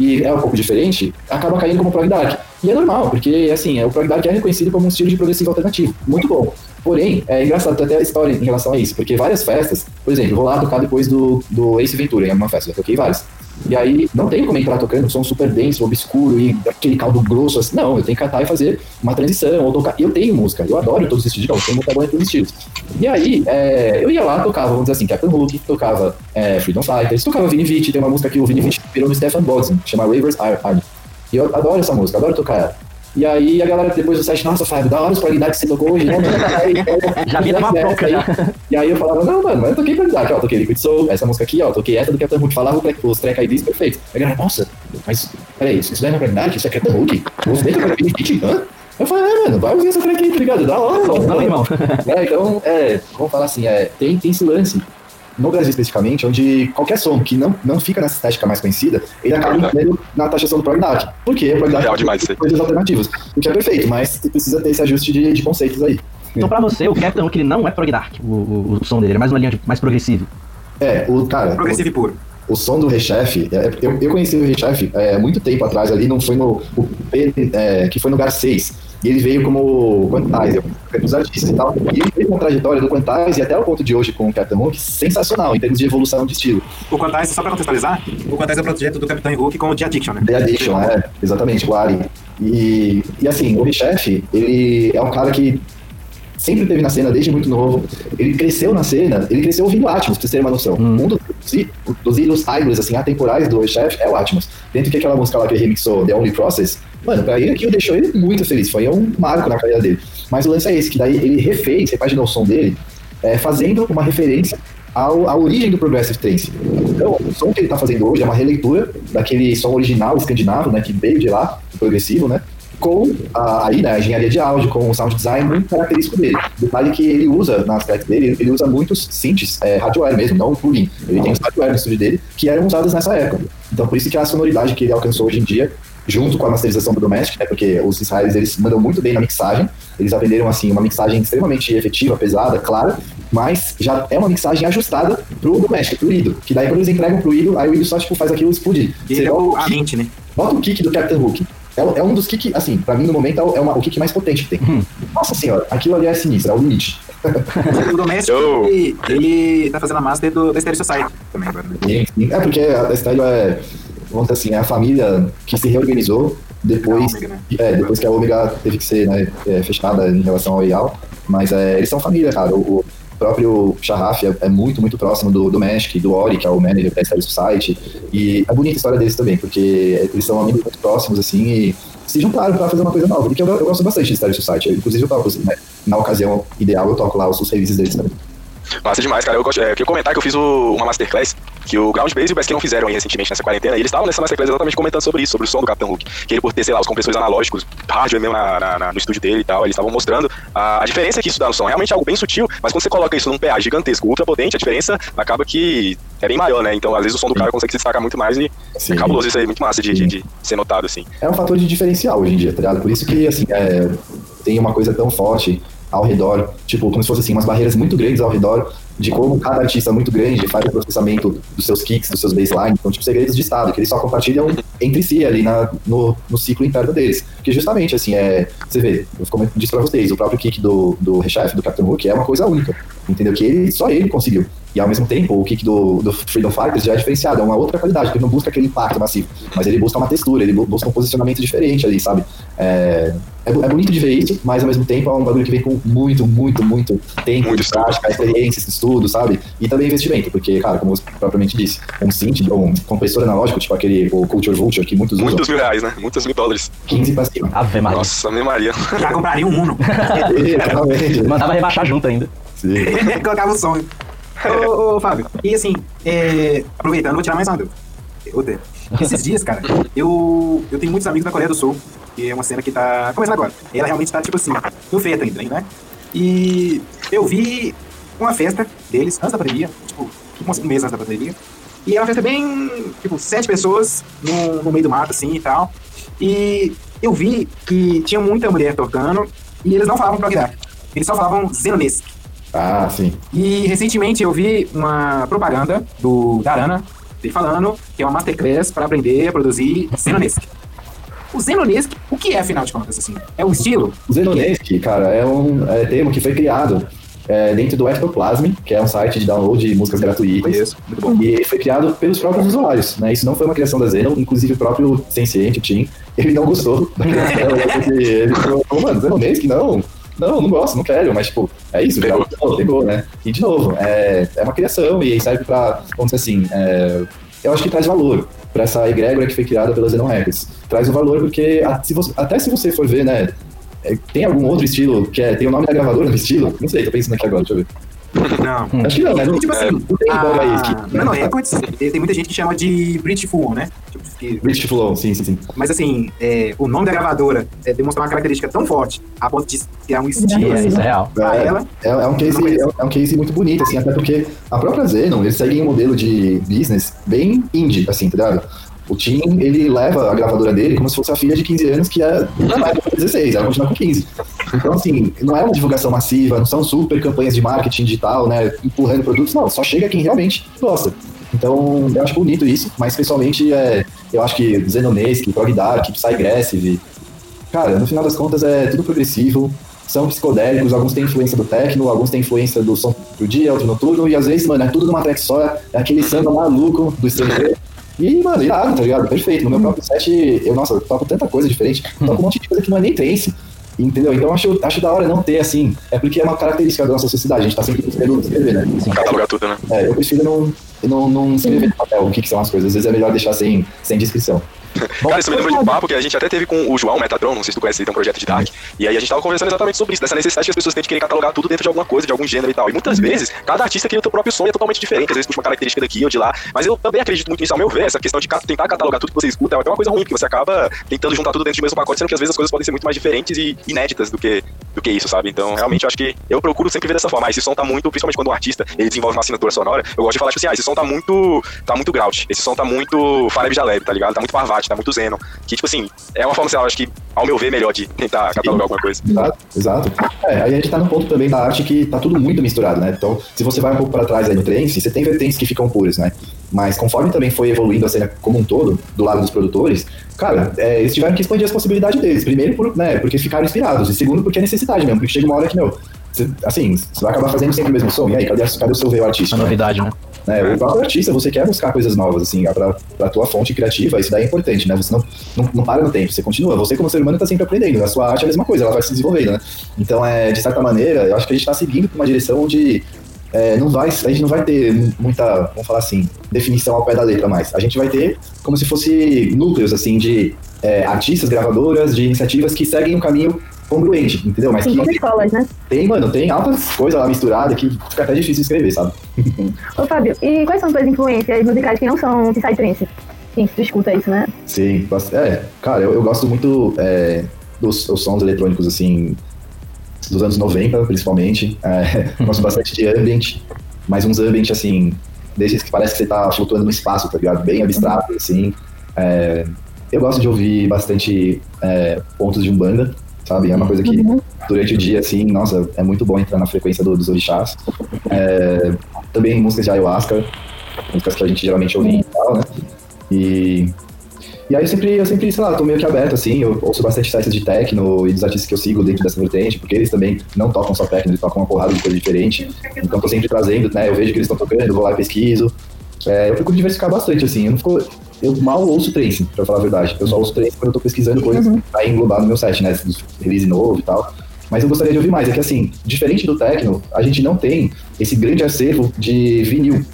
e é um pouco diferente, acaba caindo como prog dark. E é normal, porque, assim, é, o prog dark é reconhecido como um estilo de progressivo alternativo. Muito bom. Porém, é engraçado até a história em relação a isso, porque várias festas, por exemplo, eu vou lá tocar depois do, do Ace Ventura, em uma festa, já toquei várias. E aí, não tem como entrar tocando som super denso, obscuro e aquele caldo grosso assim. Não, eu tenho que cantar e fazer uma transição, ou tocar. Eu tenho música, eu adoro todos os estilos, eu tenho muita boa em todos os estilos. E aí, é, eu ia lá, tocava, vamos dizer assim, Captain Hook, tocava é, Freedom Fighters, tocava Vini Vici, tem uma música que o Vini Vici virou no Stefan Bodzin, chama Ravers Army. E eu adoro essa música, adoro tocar ela. E aí a galera depois do site, nossa, Fábio, da hora os qualidades que você tocou hoje, né? Já vi uma aí. já. E aí eu falava, não, mano, mas eu toquei qualidade, ó, toquei Liquid Soul, essa música aqui, ó, toquei essa do Captain Hook, falava os track IDs perfeitos. Aí a galera, nossa, mas peraí, isso daí não é qualidade? Isso é Captain Hook? Você que Vini Vici, hã? Eu falei, é, mano, vai ouvir essa track aí, tá ligado? Da hora, Não, mano. irmão. É, então, é, vamos falar assim, é, tem, tem esse lance, no Brasil especificamente, onde qualquer som que não, não fica nessa estética mais conhecida, ele acaba entrando na taxação do prog dark. Porque o prog dark Real demais coisas alternativas. O que é perfeito, mas você precisa ter esse ajuste de, de conceitos aí. Então pra você, o Captain Hook ele não é prog dark, o, o, o som dele, ele é mais uma linha de- mais progressiva. É, o cara, Progressivo e puro. o, o som do Rechef, é, eu, eu conheci o Rechef é, muito tempo atrás ali, não foi no. O, P- é, que foi no Gar6. E ele veio como Quantizer, dos artistas e tal. E ele fez uma trajetória do Quantizer e até o ponto de hoje com o Captain Hook sensacional em termos de evolução de estilo. O Quantize, só pra contextualizar, o Quantize é o projeto do Capitão Hook com o The Addiction, né? The Addiction, é, exatamente, o Ari. E, e assim, o Richef, ele é um cara que sempre teve na cena desde muito novo. Ele cresceu na cena, ele cresceu ouvindo Atmos, pra vocês terem uma noção. Um dos, dos ídolos idols, assim, atemporais do Richef é o Atmos. Dentro que aquela música lá que ele remixou, The Only Process, mano, ele aquilo deixou ele muito feliz. Foi um marco na carreira dele. Mas o lance é esse, que daí ele refez, repaginou o som dele, é, fazendo uma referência ao, à origem do Progressive Trance. Então, o som que ele está fazendo hoje é uma releitura daquele som original escandinavo, né, que veio de lá, progressivo, né, com a, aí, né, a engenharia de áudio, com o sound design muito característico dele. Detalhe que ele usa nas tracks dele, ele usa muitos synths é, hardware mesmo, não plugin. Ele tem os hardware no estúdio dele que eram usados nessa época. Então, por isso que a sonoridade que ele alcançou hoje em dia junto com a masterização do Domestic, né, porque os israelis eles mandam muito bem na mixagem, eles aprenderam assim uma mixagem extremamente efetiva, pesada, clara, mas já é uma mixagem ajustada pro Domestic, pro Ido, que daí quando eles entregam pro Ido, aí o Ido só tipo, faz aquilo explodir. E Você é o, bota, a mente, né? bota o kick do Captain Hook. É, é um dos kick, assim, pra mim no momento é o, é uma- o kick mais potente que tem. Nossa senhora, aquilo ali é sinistro, é o limite. O Doméstico, Eu- ele, ele tá fazendo a master do, da Stereo Society também agora, né? Sim, sim. É porque a a Style é, vamos dizer assim, é a família que se reorganizou depois, né? é, depois que a Omega teve que ser né, é, fechada em relação ao EAL. Mas é, eles são família, cara. O, o próprio Sharraf é, é muito, muito próximo do, do Magic, do Ori, que é o manager da Style Society. E é bonita a história deles também, porque eles são amigos muito próximos, assim, e se juntaram pra fazer uma coisa nova. Porque eu, eu gosto bastante de Style Society. Eu, inclusive, eu toco, assim, né, na ocasião ideal, eu toco lá os, os releases deles também. Massa demais, cara. Eu gosto, é, queria comentar que eu fiz o- uma masterclass que o Ground Base e o Baskin não fizeram aí recentemente nessa quarentena. E eles estavam nessa masterclass exatamente comentando sobre isso, sobre o som do Capitão Hook. Que ele, por ter, sei lá, os compressores analógicos, hardware mesmo na- na- na- no estúdio dele e tal, eles estavam mostrando a, a diferença que isso dá no som. Realmente é algo bem sutil, mas quando você coloca isso num PA gigantesco, ultra potente, a diferença acaba que é bem maior, né? Então, às vezes, o som do cara consegue se destacar muito mais e Sim. é cabuloso isso aí, muito massa de, de- de ser notado, assim. é um fator de diferencial hoje em dia, tá ligado? Por isso que, assim, é, tem uma coisa tão forte ao redor, tipo, como se fosse assim, umas barreiras muito grandes ao redor de como cada artista muito grande faz o processamento dos seus kicks, dos seus baselines, então, tipo, segredos de estado, que eles só compartilham entre si ali na, no, no ciclo interno deles. Porque justamente, assim, é, você vê, eu como eu disse pra vocês, o próprio kick do, do Rechef, do Captain Hook, é uma coisa única, entendeu? Que ele, só ele conseguiu. E ao mesmo tempo, o kick do, do Freedom Fighters já é diferenciado, é uma outra qualidade, porque ele não busca aquele impacto massivo, mas ele busca uma textura, ele busca um posicionamento diferente ali, sabe? É, é, é bonito de ver isso, mas ao mesmo tempo é um bagulho que vem com muito, muito, muito tempo Muito de prática, experiência, estudo, sabe? E também investimento, porque, cara, como você propriamente disse, um synth, ou um compressor analógico, tipo aquele, o Culture Vulture, que muitos Muitos usam, mil reais, né? Muitos mil dólares. 15 pra cima. Ave Maria. Nossa, minha Maria. Já compraria um Uno. Exatamente. Mandava rebaixar junto ainda. Sim. Colocava o som. Ô, ô, Fábio, e assim, é, aproveitando, vou tirar mais uma dúvida. Esses dias, cara, eu, eu tenho muitos amigos da Coreia do Sul, que é uma cena que tá começando agora. Ela realmente tá, tipo assim, no feto ainda, né? E eu vi uma festa deles antes da pandemia, tipo, um mês antes da pandemia. E é uma festa bem, tipo, sete pessoas no, no meio do mato, assim, e tal. E eu vi que tinha muita mulher tocando e eles não falavam prog dark. Eles só falavam Zenonesk. Ah, sim. E recentemente eu vi uma propaganda do Darana, ele falando que é uma masterclass para aprender a produzir Zenonesk. O Zenonesk, o que é afinal de contas, assim? É um estilo? O Zenonesk, cara, é um é, termo que foi criado é, dentro do Ectoplasm, que é um site de download de músicas gratuitas. Conheço, muito bom. E ele foi criado pelos próprios usuários, né? Isso não foi uma criação da Zeno, inclusive o próprio Sensiente, o Tim, ele não gostou da criação. ele, ele falou, mano, Zenonesk, não. Não, não gosto, não quero, mas, tipo, é isso, Pegou. pegou, pegou né? E, de novo, é, é uma criação e serve pra, vamos dizer assim, é, eu acho que traz valor pra essa egrégora que foi criada pela Zenon Records. Traz o valor porque, a- se você- até se você for ver, né, tem algum outro estilo que é, tem o nome da gravadora no estilo? Não sei, tô pensando aqui agora, deixa eu ver. Não. Acho que não, né? Não, Tipo assim, não tem igual a esse. a Nano Records, tem tem muita gente que chama de British Full, né? Tipo, que- British Flow, sim, sim, sim. Mas assim, é, o nome da gravadora é, demonstra uma característica tão forte a ponto de criar um estilo É, assim, isso é real. pra É, ela. É, é um case, é, um- é um case muito bonito, assim, até porque a própria Zenon, eles seguem um modelo de business bem indie, assim, tá ligado? O Tim, ele leva a gravadora dele como se fosse a filha de 15 anos, que é não vai pra 16, ela continua com 15. Então, assim, não é uma divulgação massiva, não são super campanhas de marketing digital, né, empurrando produtos, não, só chega quem realmente gosta. Então, eu acho bonito isso, mas pessoalmente, é, eu acho que Zenonesk, Prog Dark, Psygressive, cara, no final das contas é tudo progressivo, são psicodélicos, alguns têm influência do techno, alguns têm influência do som do dia, outro noturno, e às vezes, mano, é tudo numa track só, é aquele samba maluco do estrangeiro. E, mano, irado, tá ligado? Perfeito. No meu próprio set, eu, nossa, eu toco tanta coisa diferente, toco um monte de coisa que não é nem trance. Entendeu? Então eu acho, acho da hora não ter assim. É porque é uma característica da nossa sociedade, a gente tá sempre buscando escrever, né? Catalogar tudo, né? É, eu prefiro não, não, não escrever no papel o que, que são as coisas. Às vezes é melhor deixar sem, sem descrição. Cara, isso me lembra de um papo que a gente até teve com o João Metatron, não sei se tu conhece, ele tem um projeto de Dark. E aí a gente tava conversando exatamente sobre isso, dessa necessidade que as pessoas têm de querer catalogar tudo dentro de alguma coisa, de algum gênero e tal. E muitas vezes, cada artista cria o seu próprio som e é totalmente diferente. Às vezes puxa uma característica daqui ou de lá. Mas eu também acredito muito nisso, ao meu ver, essa questão de tentar catalogar tudo que você escuta é até uma coisa ruim, porque você acaba tentando juntar tudo dentro do mesmo pacote, sendo que às vezes as coisas podem ser muito mais diferentes e inéditas do que, do que isso, sabe? Então, realmente, eu acho que eu procuro sempre ver dessa forma. Ah, esse som tá muito, principalmente quando o artista ele desenvolve uma assinatura sonora, eu gosto de falar, tipo assim, ah, esse som tá muito. tá muito grout, esse som tá muito Fareb Jaleb, tá ligado? Tá muito Tá muito Zeno. Que, tipo assim, é uma forma, sei lá, eu acho que, ao meu ver, melhor de tentar catalogar alguma coisa. Exato, exato. É, aí a gente tá num ponto também da arte que tá tudo muito misturado, né? Então, se você vai um pouco para trás aí no trance, você tem vertentes que ficam puras, né? Mas conforme também foi evoluindo a cena como um todo, do lado dos produtores, cara, é, eles tiveram que expandir as possibilidades deles. Primeiro, por, né, porque ficaram inspirados. E segundo, porque é necessidade mesmo. Porque chega uma hora que, meu, você- assim, você vai acabar fazendo sempre o mesmo som. E aí, cadê, cadê o seu veio Uma artístico? né? novidade, né? né? O próprio artista, você quer buscar coisas novas, assim, pra, pra tua fonte criativa, isso daí é importante, né? Você não, não, não para no tempo, você continua. Você, como ser humano, tá sempre aprendendo. A sua arte é a mesma coisa, ela vai se desenvolvendo, né? Então, é, de certa maneira, eu acho que a gente tá seguindo pra uma direção onde é, não vai, a gente não vai ter muita, vamos falar assim, definição ao pé da letra mais. A gente vai ter como se fosse núcleos, assim, de é, artistas, gravadoras, de iniciativas que seguem um caminho congruente, entendeu? Mas Sim, que escolas, né? tem, mano, tem altas coisas lá misturadas que fica até difícil escrever, sabe? Ô, Fábio, e quais são suas influências musicais que não são Psytrance? Sim, tu escuta isso, né? Sim, é, cara, eu, eu gosto muito é, dos, dos sons eletrônicos, assim, dos anos 90, principalmente. É, gosto bastante de ambient, mas uns ambient, assim, desses que parece que você tá flutuando no espaço, tá ligado? Bem abstrato, assim. É, eu gosto de ouvir bastante é, pontos de Umbanda, sabe? É uma coisa que durante o dia, assim, nossa, é muito bom entrar na frequência do- dos orixás. É, também músicas de ayahuasca, músicas que a gente geralmente ouve e tal, né? E, e aí eu sempre, eu sempre, sei lá, tô meio que aberto, assim, eu ouço bastante sites de techno e dos artistas que eu sigo dentro dessa vertente, porque eles também não tocam só techno, eles tocam uma porrada de coisa diferente. Então tô sempre trazendo, né? Eu vejo que eles estão tocando, eu vou lá e pesquiso. É, eu procuro diversificar bastante, assim, eu não fico. Eu mal ouço trance, pra falar a verdade. Eu só ouço trance quando eu tô pesquisando coisas pra englobar no meu set, né? Release novo e tal. Mas eu gostaria de ouvir mais. É que assim, diferente do techno, a gente não tem esse grande acervo de vinil.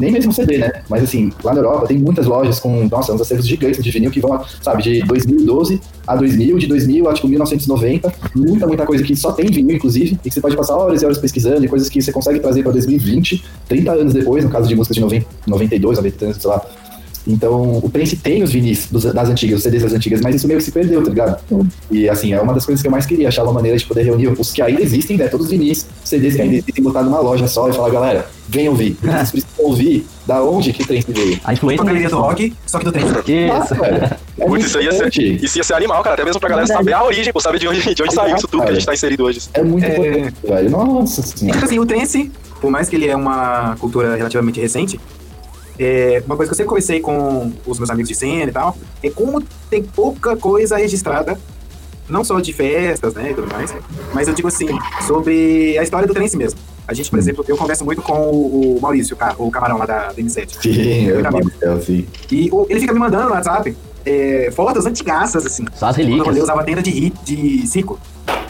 Nem mesmo CD, né? Mas assim, lá na Europa tem muitas lojas com, nossa, uns acervos gigantes de vinil que vão, sabe, de 2012 a 2000, de 2000 a tipo 1990. Muita, muita coisa que só tem vinil, inclusive, e que você pode passar horas e horas pesquisando, e coisas que você consegue trazer pra 2020, 30 anos depois, no caso de músicas de 90, 92, 90, sei lá. Então, o Prince tem os vinis dos- das antigas, os CDs das antigas, mas isso meio que se perdeu, tá ligado? E assim, é uma das coisas que eu mais queria, achar uma maneira de poder reunir os que ainda existem, né? Todos os vinis, CDs que ainda existem, botar numa loja só e falar, galera, vem ouvir. Vocês precisam ouvir da onde que Prince veio. A influência Porcaria do rock, só que do trem. Isso. cara. É Putz, isso, ia ser, isso ia ser animal, cara. Até mesmo pra galera saber a origem, pô, saber de onde, de onde saiu isso tudo que a gente tá inserido hoje. É muito É. importante, velho. Nossa senhora. Então, assim, o trance, por mais que ele é uma cultura relativamente recente, é, uma coisa que eu sempre conversei com os meus amigos de cena e tal, é como tem pouca coisa registrada, não só de festas, né, e tudo mais, mas eu digo assim, sobre a história do trance mesmo. A gente, por exemplo, eu converso muito com o, Maurício, o ca- o camarão lá da, da M7. Sim, amigo. sim. E o- ele fica me mandando no WhatsApp é, fotos antigaças, assim. Só as Quando eu relíquias. usava tenda de, de circo.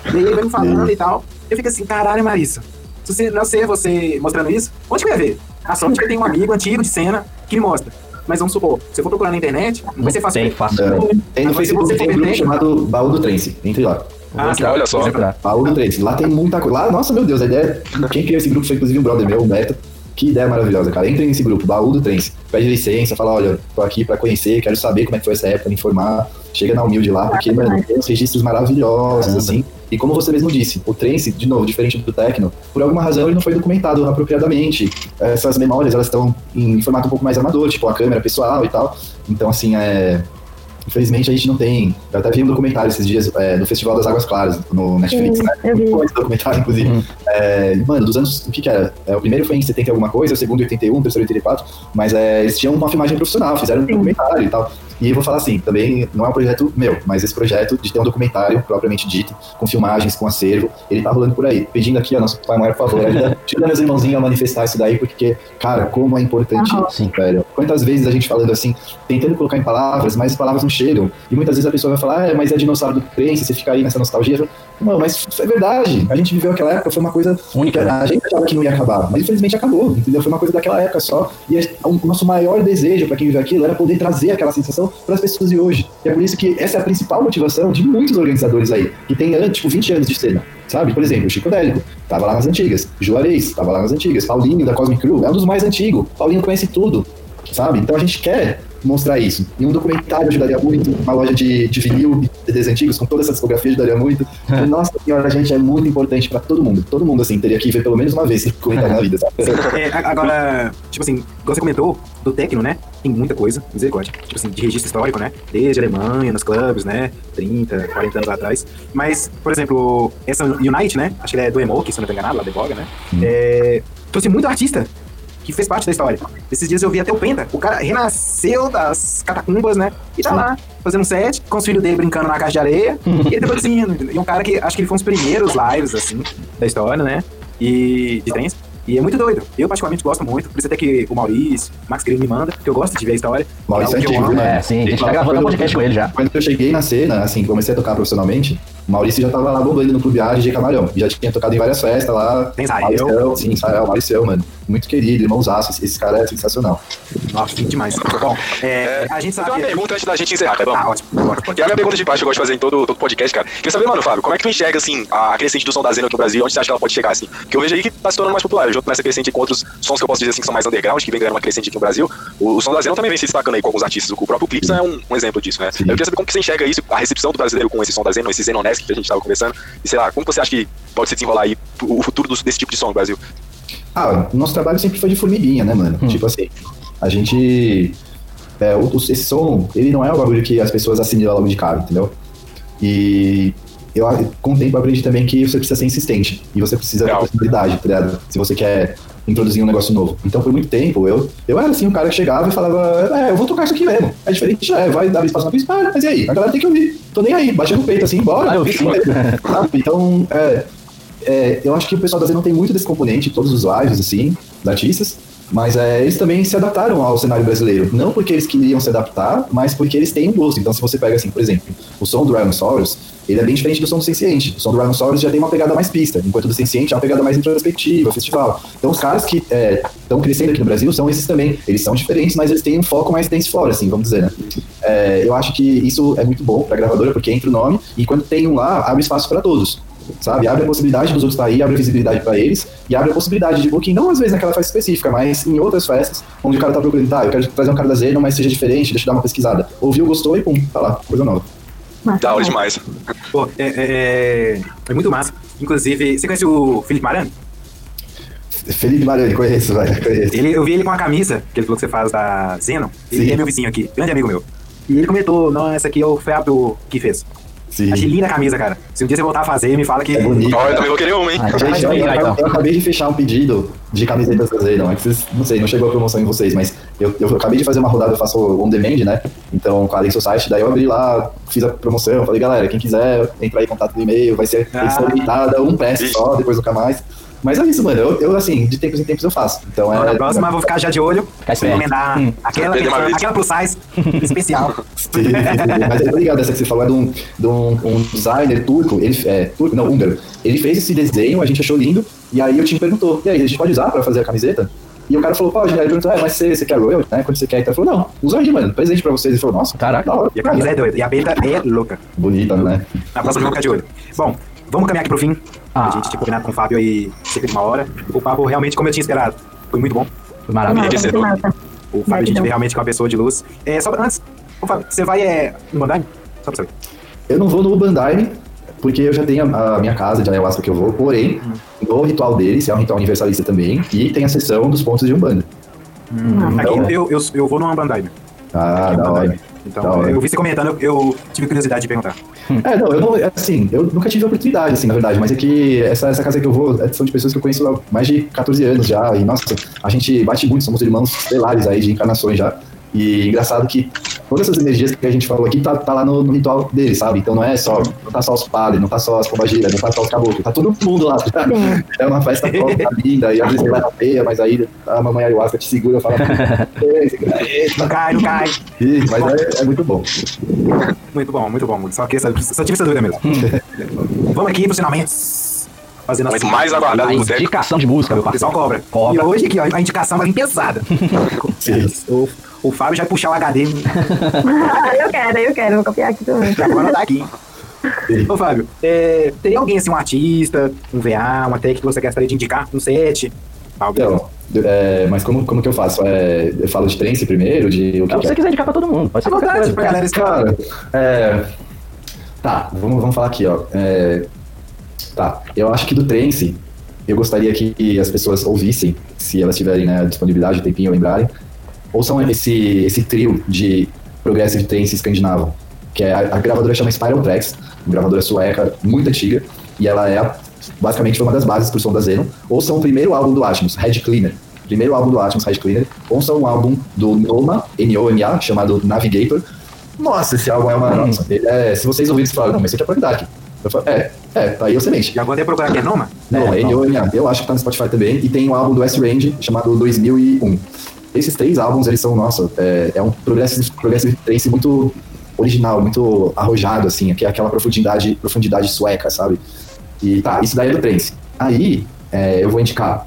E aí ele vai me falando e tal. Eu fico assim, caralho, Marissa. Se você não ser você mostrando isso, onde que ia ver? A sorte que eu tenho um amigo antigo de cena que me mostra. Mas vamos supor, se eu for procurar na internet, não vai ser fácil. Tem fácil. É, Tem no Facebook você tem um grupo chamado Baú do Trance. Entre lá. Ah, Entrar, olha só. Baú do Trance. Lá tem muita coisa. Lá, nossa, meu Deus, a ideia. Quem criou esse grupo foi inclusive um brother meu, o Beto. Que ideia maravilhosa, cara. Entrem nesse grupo, Baú do Trance. Pede licença, fala: olha, tô aqui pra conhecer, quero saber como é que foi essa época, me informar. Chega na humilde lá, porque, mano, tem uns registros maravilhosos, assim. E como você mesmo disse, o trance, de novo, diferente do techno, por alguma razão ele não foi documentado apropriadamente. Essas memórias, elas estão em formato um pouco mais amador, tipo a câmera pessoal e tal. Então, assim, é... Infelizmente a gente não tem. Eu até vi um documentário esses dias é, do Festival das Águas Claras, no Netflix, Sim, né? eu vi. Muito documentário, inclusive. Uhum. É, mano, dos anos. O que que era? É, o primeiro foi em 70 e alguma coisa, o segundo em 81, o terceiro em 84. Mas é, eles tinham uma filmagem profissional, fizeram um Sim. documentário e tal. E eu vou falar assim, também não é um projeto meu, mas esse projeto de ter um documentário propriamente dito, com filmagens, com acervo, ele tá rolando por aí. Pedindo aqui, ó, nosso pai maior, por favor, ajuda ajuda meus irmãozinhos a manifestar isso daí, porque, cara, como é importante isso, velho. Quantas vezes a gente falando assim, tentando colocar em palavras, mas as palavras não chegam. E muitas vezes a pessoa vai falar, ah, mas é dinossauro do trance, você fica aí nessa nostalgia. Não, mas é verdade. A gente viveu aquela época, foi uma coisa Única, né? a gente achava que não ia acabar, mas infelizmente acabou, entendeu? Foi uma coisa daquela época só. E o nosso maior desejo para quem viveu aquilo era poder trazer aquela sensação para as pessoas de hoje. E é por isso que essa é a principal motivação de muitos organizadores aí, que tem tipo 20 anos de cena. Sabe? Por exemplo, Chico Délico, tava lá nas antigas. Juarez, tava lá nas antigas. Paulinho, da Cosmic Crew, é um dos mais antigos. Paulinho conhece tudo, sabe? Então a gente quer mostrar isso. E um documentário ajudaria muito, uma loja de, de vinil, de CDs antigos, com toda essa discografia ajudaria muito. E, nossa senhora, gente, é muito importante pra todo mundo. Todo mundo, assim, teria que ver pelo menos uma vez esse documentário na vida, sabe? É, agora, tipo assim, igual você comentou, do Tecno, né? Tem muita coisa, misericórdia. Tipo assim, de registro histórico, né? Desde a Alemanha, nos clubes, né? 30, 40 anos atrás. Mas, por exemplo, essa Unite, né? Acho que é do Emoke, se eu não tô enganado, lá de Boga, né? É, trouxe muito artista que fez parte da história. Esses dias eu vi até o Penta. O cara renasceu das catacumbas, né? E tá Sim. lá, fazendo um set, com os filhos dele brincando na caixa de areia. e ele tá produzindo. E um cara que acho que ele foi um dos primeiros lives, assim, da história, né? E de trens. E é muito doido. Eu, particularmente, gosto muito. Por isso até que o Maurício, o Max Querido me manda, que eu gosto de ver a história. Maurício é é antigo, amo. né? É, sim, a gente tá Quando- gravando um podcast com ele já. Quando eu cheguei na cena, assim, comecei a tocar profissionalmente, o Maurício já tava lá bombando no Clube A, DJ Camarão. Já tinha tocado em várias festas lá. Tem Israel. Sim, Israel, Maurício, mano. Muito querido, irmãozaço. Esse, esse cara é sensacional. Nossa, demais. Bom, é, a gente Eu tenho sabe... uma pergunta antes da gente encerrar, tá bom? Ah, ótimo. Bora. E a minha pergunta de baixo que eu gosto de fazer em todo, todo podcast, cara. Queria saber, mano, Fábio, como é que tu enxerga, assim, a crescente do som da Zena aqui no Brasil? Onde você acha que ela pode chegar, assim? Porque eu vejo aí que tá se tornando mais popular. Eu junto nessa crescente com outros sons que eu posso dizer, assim, que são mais underground, que vem ganhando uma crescente aqui no Brasil. O, o som da Zena também vem se destacando aí com alguns artistas. O próprio Clips é um, um exemplo disso, né? Sim. Eu queria saber como que você enxerga isso, a recepção do brasileiro com esse som da Zena, esse Zenonesque que a gente tava conversando. E sei lá, como você acha que pode se desenrolar aí o futuro desse tipo de som no Brasil? Ah, o nosso trabalho sempre foi de formiguinha, né, mano? Tipo assim, a gente. É, o- o- esse som, ele não é um bagulho que as pessoas assimilam logo de cara, entendeu? E eu com o tempo aprendi também que você precisa ser insistente e você precisa ter personalidade, tá ligado? Se você quer introduzir um negócio novo. Então, por muito tempo, eu, eu era assim, um cara que chegava e falava, é, eu vou tocar isso aqui mesmo. É diferente, é, vai dar espaço na ah, mas e aí? A galera tem que ouvir. Tô nem aí, baixando o peito assim, bora. Ah, eu vi então, é, é, eu acho que o pessoal da Z não tem muito desse componente, todos os lives, assim, da artistas. Mas é, eles também se adaptaram ao cenário brasileiro. Não porque eles queriam se adaptar, mas porque eles têm um gosto. Então, se você pega, assim, por exemplo, o som do Rhinoceros, ele é bem diferente do som do Senciente. O som do Rhinoceros já tem uma pegada mais pista, enquanto do Senciente é uma pegada mais introspectiva, festival. Então, os caras que estão é, crescendo aqui no Brasil são esses também. Eles são diferentes, mas eles têm um foco mais dance floor, assim, vamos dizer, né? É, eu acho que isso é muito bom pra gravadora, porque entra o nome, e quando tem um lá, abre espaço para todos sabe? Abre a possibilidade dos outros estar aí, abre a visibilidade para eles e abre a possibilidade de booking, não às vezes naquela festa específica, mas em outras festas, onde o cara tá procurando, tá, eu quero trazer um cara da Zeno, mas seja diferente, deixa eu dar uma pesquisada. Ouviu, gostou e pum, tá lá, coisa nova. Da hora demais. Pô, é, é, é, é, muito massa. Inclusive, você conhece o Felipe Marano? Felipe Marano, conheço, velho, conheço. Ele, eu vi ele com a camisa, que ele falou que você faz da Zeno. Ele Sim. é meu vizinho aqui, grande amigo meu. E ele comentou, não, essa aqui é o Fábio que fez. Sim. Achei linda a camisa, cara. Se um dia você voltar a fazer, me fala que. É bonito. Oh, eu também vou querer uma, hein? Ah, então eu, eu, eu, eu, acabei de fechar um pedido de camisetas da não é que vocês, não sei, não chegou a promoção em vocês, mas eu, eu acabei de fazer uma rodada, eu faço on demand, né? Então, com a Alex Society, daí eu abri lá, fiz a promoção, falei, galera, quem quiser entrar aí em contato do e-mail, vai ser ah. limitada, um press só, depois nunca mais. Mas é isso, mano. Eu, eu, assim, de tempos em tempos eu faço. Então é. Na próxima eu vou ficar já de olho. Ficar encomendar hum. aquela, aquela, aquela plus size especial. Sim, mas é ligado essa que você falou é de um, de um, um designer turco, ele é turco, não, húngaro. Ele fez esse desenho, a gente achou lindo, e aí o time perguntou: e aí, a gente pode usar pra fazer a camiseta? E o cara falou, pode. Aí ele perguntou, ah, mas você, você quer Royal, né? Quando você quer, então ele falou, não, usa aí, mano, presente pra vocês. Ele falou, nossa, caraca, da hora. E a camisa é doida, e a beta é louca. Bonita, né? Na próxima vamos ficar de olho. Bom, vamos caminhar aqui pro fim. Ah. A gente tinha combinado com o Fábio aí cerca de uma hora. O papo realmente, como eu tinha esperado, foi muito bom. Foi maravilhoso. O Fábio, a gente vê realmente é uma pessoa de luz. É, só antes, o Fábio, você vai é, no Bandai? Só pra saber. Eu não vou no Bandai, porque eu já tenho a, a minha casa de ayahuasca que eu vou, porém, hum. no ritual deles, é um ritual universalista também, e tem a sessão dos pontos de Umbanda. Hum, então, aqui eu, eu, eu vou no Bandai. Ah, da hora. Então, eu vi você comentando, eu, tive curiosidade de perguntar. É, não, eu não, assim, eu nunca tive a oportunidade, assim, na verdade, mas é que essa, essa casa que eu vou é, são de pessoas que eu conheço há mais de 14 anos já, e nossa, a gente bate muito, somos irmãos estelares aí de encarnações já. E engraçado que todas essas energias que a gente falou aqui tá, tá lá no, no, ritual dele, sabe? Então não é só, não tá só os padres, não tá só as pombagiras, não tá só os caboclos, tá todo mundo lá. Tá? É uma festa tá linda, e às vezes você vai na feia, mas aí a mamãe ayahuasca te segura e fala, não cai, não cai. mas é, é, muito bom. Muito bom, muito bom. Só, que, só, só tive essa dúvida mesmo. Vamos aqui pro finalmente fazendo Mas mais aguardado a indicação de música, meu parceiro. O pessoal cobra. cobra. E hoje aqui, ó, a indicação vai vir pesada. Sim. O Fábio já puxar o HD. eu quero, eu quero, vou copiar aqui também. Agora tá aqui. Ô, Fábio, é, teria alguém assim, um artista, um VA, uma tech que você gostaria de indicar? Um set? Algo então, é, mas como, como que eu faço? É, eu falo de trance primeiro? De, o que, que você quiser indicar pra todo mundo. Pode ser coisa. Pra galera Cara, é, tá, vamos, vamos falar aqui, ó. É, tá, eu acho que do trance, eu gostaria que as pessoas ouvissem, se elas tiverem né, disponibilidade, o tempinho, lembrarem, ouçam esse, esse trio de progressive trance escandinavo, que é a, a gravadora chama Spiral Tracks, uma gravadora sueca muito antiga, e ela é basicamente uma das bases pro som da Zeno. Ouçam o primeiro álbum do Atmos, Head Cleaner. Primeiro álbum do Atmos, Head Cleaner. Ouçam um álbum do Noma, N-O-M-A, chamado Navigator. Nossa, esse álbum é uma. Hum. Nossa, é, se vocês ouvirem, vocês falam, não, mas isso aqui é qualidade. Eu falo, é, é, tá aí o semente. E agora tem procurar aqui, é Noma? Noma, é, N-O-M-A. Eu acho que tá no Spotify também. E tem um álbum do S-Range chamado 2001. Esses três álbuns, eles são, nossa, é, é um progressive, progressive trance muito original, muito arrojado, assim, que é aquela profundidade, profundidade sueca, sabe? E tá, isso daí é do trance. Aí, é, eu vou indicar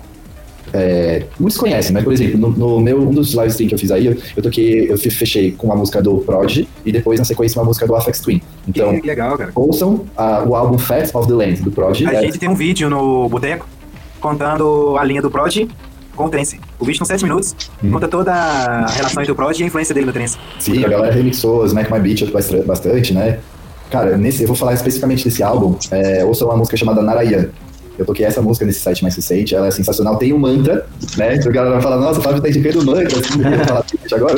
é, muitos conhecem, mas por exemplo, no, no, meu um dos live stream que eu fiz aí, eu, eu toquei, eu fechei com uma música do Prod e depois na sequência uma música do Afex Twin. Então, que legal, cara. ouçam uh, o álbum Fat of the Land do Prod. A é, gente tem um vídeo no Boteco contando a linha do Prod com o trance. O vídeo com 7 minutos, hum. conta toda a relação entre o Prod e a influência dele no trance. Sim, a galera remixou Smack My Beat bastante, né? Cara, nesse, eu vou falar especificamente desse álbum, é, ouça uma música chamada Narayan. Eu toquei essa música nesse site mais recente, ela é sensacional. Tem um mantra, né? O galera vai falar, nossa, o Fábio tá indicando mantra, assim, eu falar, agora?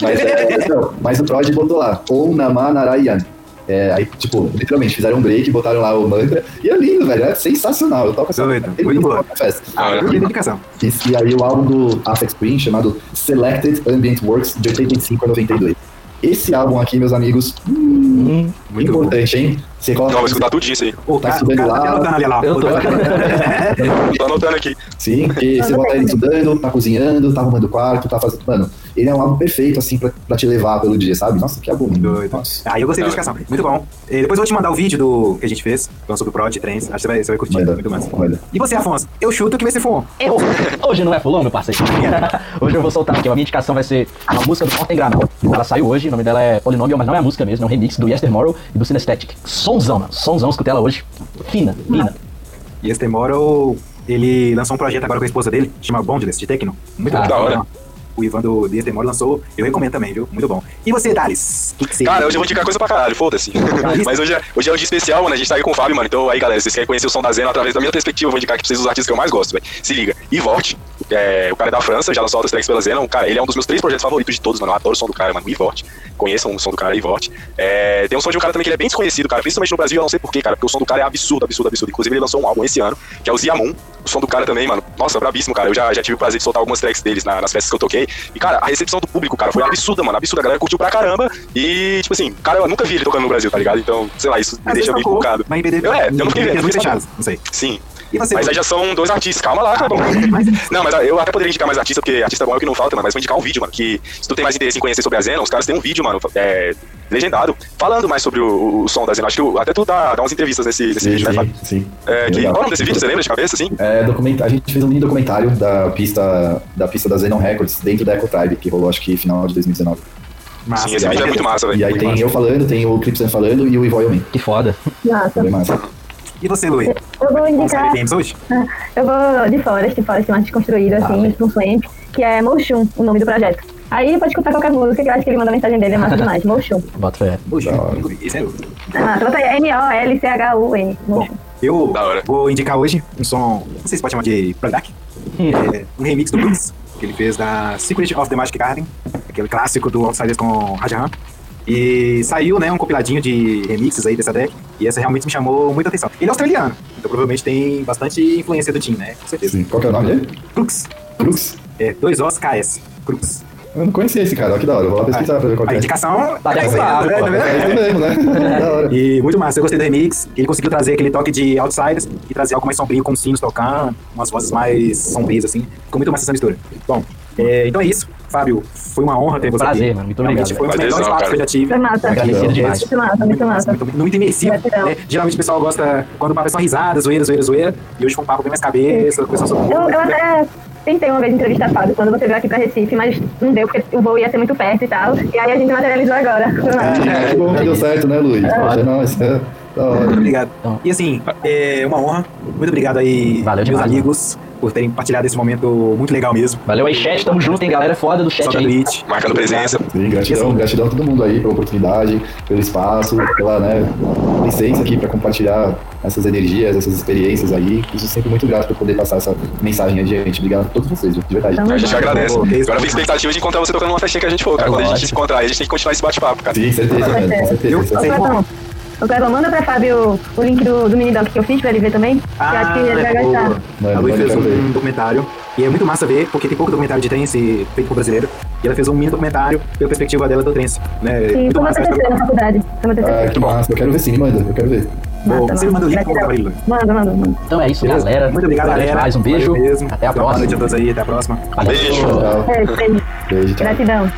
mas, é, não, mas o Prod botou lá, Om Namah Narayan. É, aí, tipo, literalmente, fizeram um break, botaram lá o mantra, e é lindo, velho, é sensacional. Eu toco essa Doido, é muito boa. na festa. Ah, dedicação. E, e aí o álbum do Apex Twin, chamado Selected Ambient Works, de 85 a 92. Esse álbum aqui, meus amigos, hum, Muito bom. importante, hein? Você coloca... Não, vou escutar tudo isso aí. O Tá cara, o estudando cara tá lá. anotando ali lá. Eu tô. Tô anotando aqui. Sim, porque você bota ele estudando, tá cozinhando, tá arrumando o quarto, tá fazendo... Mano, ele é um álbum perfeito, assim, pra, pra te levar pelo dia, sabe? Nossa, que álbum. Doido. Nossa. Ah, eu gostei da dedicação. Muito bom. E depois eu vou te mandar o vídeo do que a gente fez, falando sobre o Prod, trens. Acho que você vai, você vai curtir. Manda, Muito massa. manda. E você, Afonso? Eu chuto que vai ser Fuon. Eu, hoje não é fulão, meu parceiro. hoje eu vou soltar aqui. A minha indicação vai ser uma música do Forten Granal. Ela saiu hoje, o nome dela é Polinômio, mas não é a música mesmo, é um remix do Yestermorrow e do Synesthetic. Sonzão, mano. Sonzão, escutei ela hoje. Fina, fina. E esse Tomorrow, ele lançou um projeto agora com a esposa dele, chama Bondless, de Tecno. Muito Ah, bom. da hora. O Ivan do The Tomorrow lançou, eu recomendo também, viu? Muito bom. E você, Thales? O que, que você... Cara, hoje eu vou indicar coisa pra caralho, foda-se. Mas hoje é, hoje é um dia especial, mano. A gente tá aí com o Fábio, mano. Então aí, galera, vocês querem conhecer o som da Zena através da minha perspectiva, eu vou indicar aqui pra vocês os artistas que eu mais gosto, velho. Se liga. Ivort, é, o cara é da França, já lançou outros tracks pela Zena. Um cara, ele é um dos meus três projetos favoritos de todos, mano. Eu adoro o som do cara, mano. Ivort. Conheçam o som do cara, Ivort. É, tem um som de um cara também que ele é bem desconhecido, cara. Principalmente no Brasil, eu não sei porquê, cara. Porque o som do cara é absurdo, absurdo, absurdo. Inclusive, ele lançou um álbum esse ano, que é o Ziamun. O som do cara também, mano. Nossa, brabíssimo, cara. Eu já, já tive o prazer de soltar algumas tracks deles na- nas festas que eu toquei. E, cara, a recepção do público, cara, foi absurda, mano. Absurda. A galera curtiu pra caramba. E, tipo assim, cara, eu nunca vi ele tocando no Brasil, tá ligado? Então, sei lá, isso me Às deixa meio focado. Mas em BD, Eu, é, eu não fiquei vendo, fiquei fechados, não sei. Sim. Você, Mas aí já são dois artistas. Calma lá, tá bom. Não, mas eu até poderia indicar mais artista, porque artista bom é o que não falta, mano. Mas vou indicar um vídeo, mano. Que se tu tem mais interesse em conhecer sobre a Zena, os caras têm um vídeo, mano, é, legendado, falando mais sobre o, o- som da Zena. Acho que eu- até tu dá, dá umas entrevistas nesse, nesse Sim, vídeo, né, sim, Fábio? sim. É, que, qual é o nome desse vídeo? Você lembra de cabeça, assim? É, documenta- a gente fez um mini documentário da pista da pista da Zenon Records dentro da Eco Tribe, que rolou acho que final de 2019. Massa, Sim, esse vídeo é muito massa, E velho. aí tem eu falando, tem o Clipsen falando e o Ivoy Man. Que foda. Nossa. Bem massa. E você, Luiz? Eu vou indicar. hoje? Eu vou de Forest, Forest mais construído, assim, com Flame, que é Motion, o nome do projeto. Aí pode escutar qualquer música, que eu acho que ele manda mensagem dele, é massa demais. Motion. Bota fé. Hora. Isso é É massa. Bota aí M-O-L-C-H-U-N. Motion. eu Da hora. vou indicar hoje um som, não sei se pode chamar de playback, é, um remix do Blues, que ele fez da Secret of the Magic Garden, aquele clássico do Outsiders com Rajahan. E saiu, né, um compiladinho de remixes aí dessa deck, e essa realmente me chamou muita atenção. Ele é australiano, então provavelmente tem bastante influência do Tim, né? Com certeza. Sim. Qual que é o nome dele? Crux, Crux? é, dois Os KS, Crux. Eu não conhecia esse cara, ó, que da hora. Eu vou lá pesquisar pra ver qual que A é. indicação Tá é né? vendo? É isso mesmo, né? da hora. E muito massa, eu gostei do remix. Ele conseguiu trazer aquele toque de Outsiders e trazer algo mais sombrio, com sinos tocando, umas vozes mais sombrias, assim. Ficou muito massa essa mistura. Bom, é, então é isso. Fábio, foi uma honra ter você Prazer, aqui. mano. Muito Realmente obrigado. foi um dos melhores papos que eu já tive. Foi massa. Agradecido demais. Muito massa, muito massa. Muito, muito imersivo. Né? Geralmente o pessoal gosta quando o papo é só risada, zoeira, zoeira, zoeira. E hoje foi um papo bem mais cabeça, coisa sobre Eu, eu até tentei uma vez entrevistar Fábio quando você veio aqui pra Recife, mas não deu, porque o voo ia ser muito perto e tal. E aí a gente materializou agora. É, que bom que deu certo, né, Luiz? Poxa, não, isso é. Muito obrigado. Então. E assim, é uma honra. Muito obrigado aí, Valeu meus demais, amigos, por terem partilhado esse momento muito legal mesmo. Valeu aí, chat. Tamo junto, hein, galera. Foda do Só chat da aí. Twitch. Marcando presença. Sim, gratidão, gratidão a todo mundo aí pela oportunidade, pelo espaço, pela né, licença aqui para compartilhar essas energias, essas experiências aí. Isso sempre muito grato por poder passar essa mensagem adiante. Obrigado a todos vocês, de verdade. A gente junto. agora fica pô. expectativa de encontrar você tocando numa festinha que a gente for, cara. Quando a gente se encontrar, a gente tem que continuar esse bate-papo, cara. Sim, certeza, velho, com certeza. Eu- Ô, Ô, Clebão, manda pra Fábio o link do, do mini doc que eu fiz pra ele ver também. que eu acho que ele vai é boa. gostar. Mano, a Luiz fez um documentário e é muito massa ver, porque tem pouco documentário de trance feito por brasileiro. E ela fez um mini documentário pela perspectiva dela do trance. Né? Sim, foi massa. TCC na faculdade. Foi Ah, que massa, eu quero ver sim, manda, eu quero ver. Bom, você manda o link pra eu ele. Manda, manda, manda. Então é isso, Beleza? galera. Muito obrigado, galera. demais, um beijo. Até a Então, Boa próxima. noite a todos aí, até a próxima. Valeu. Beijo. Tchau. É, beijo. Beijo, tchau. Gratidão.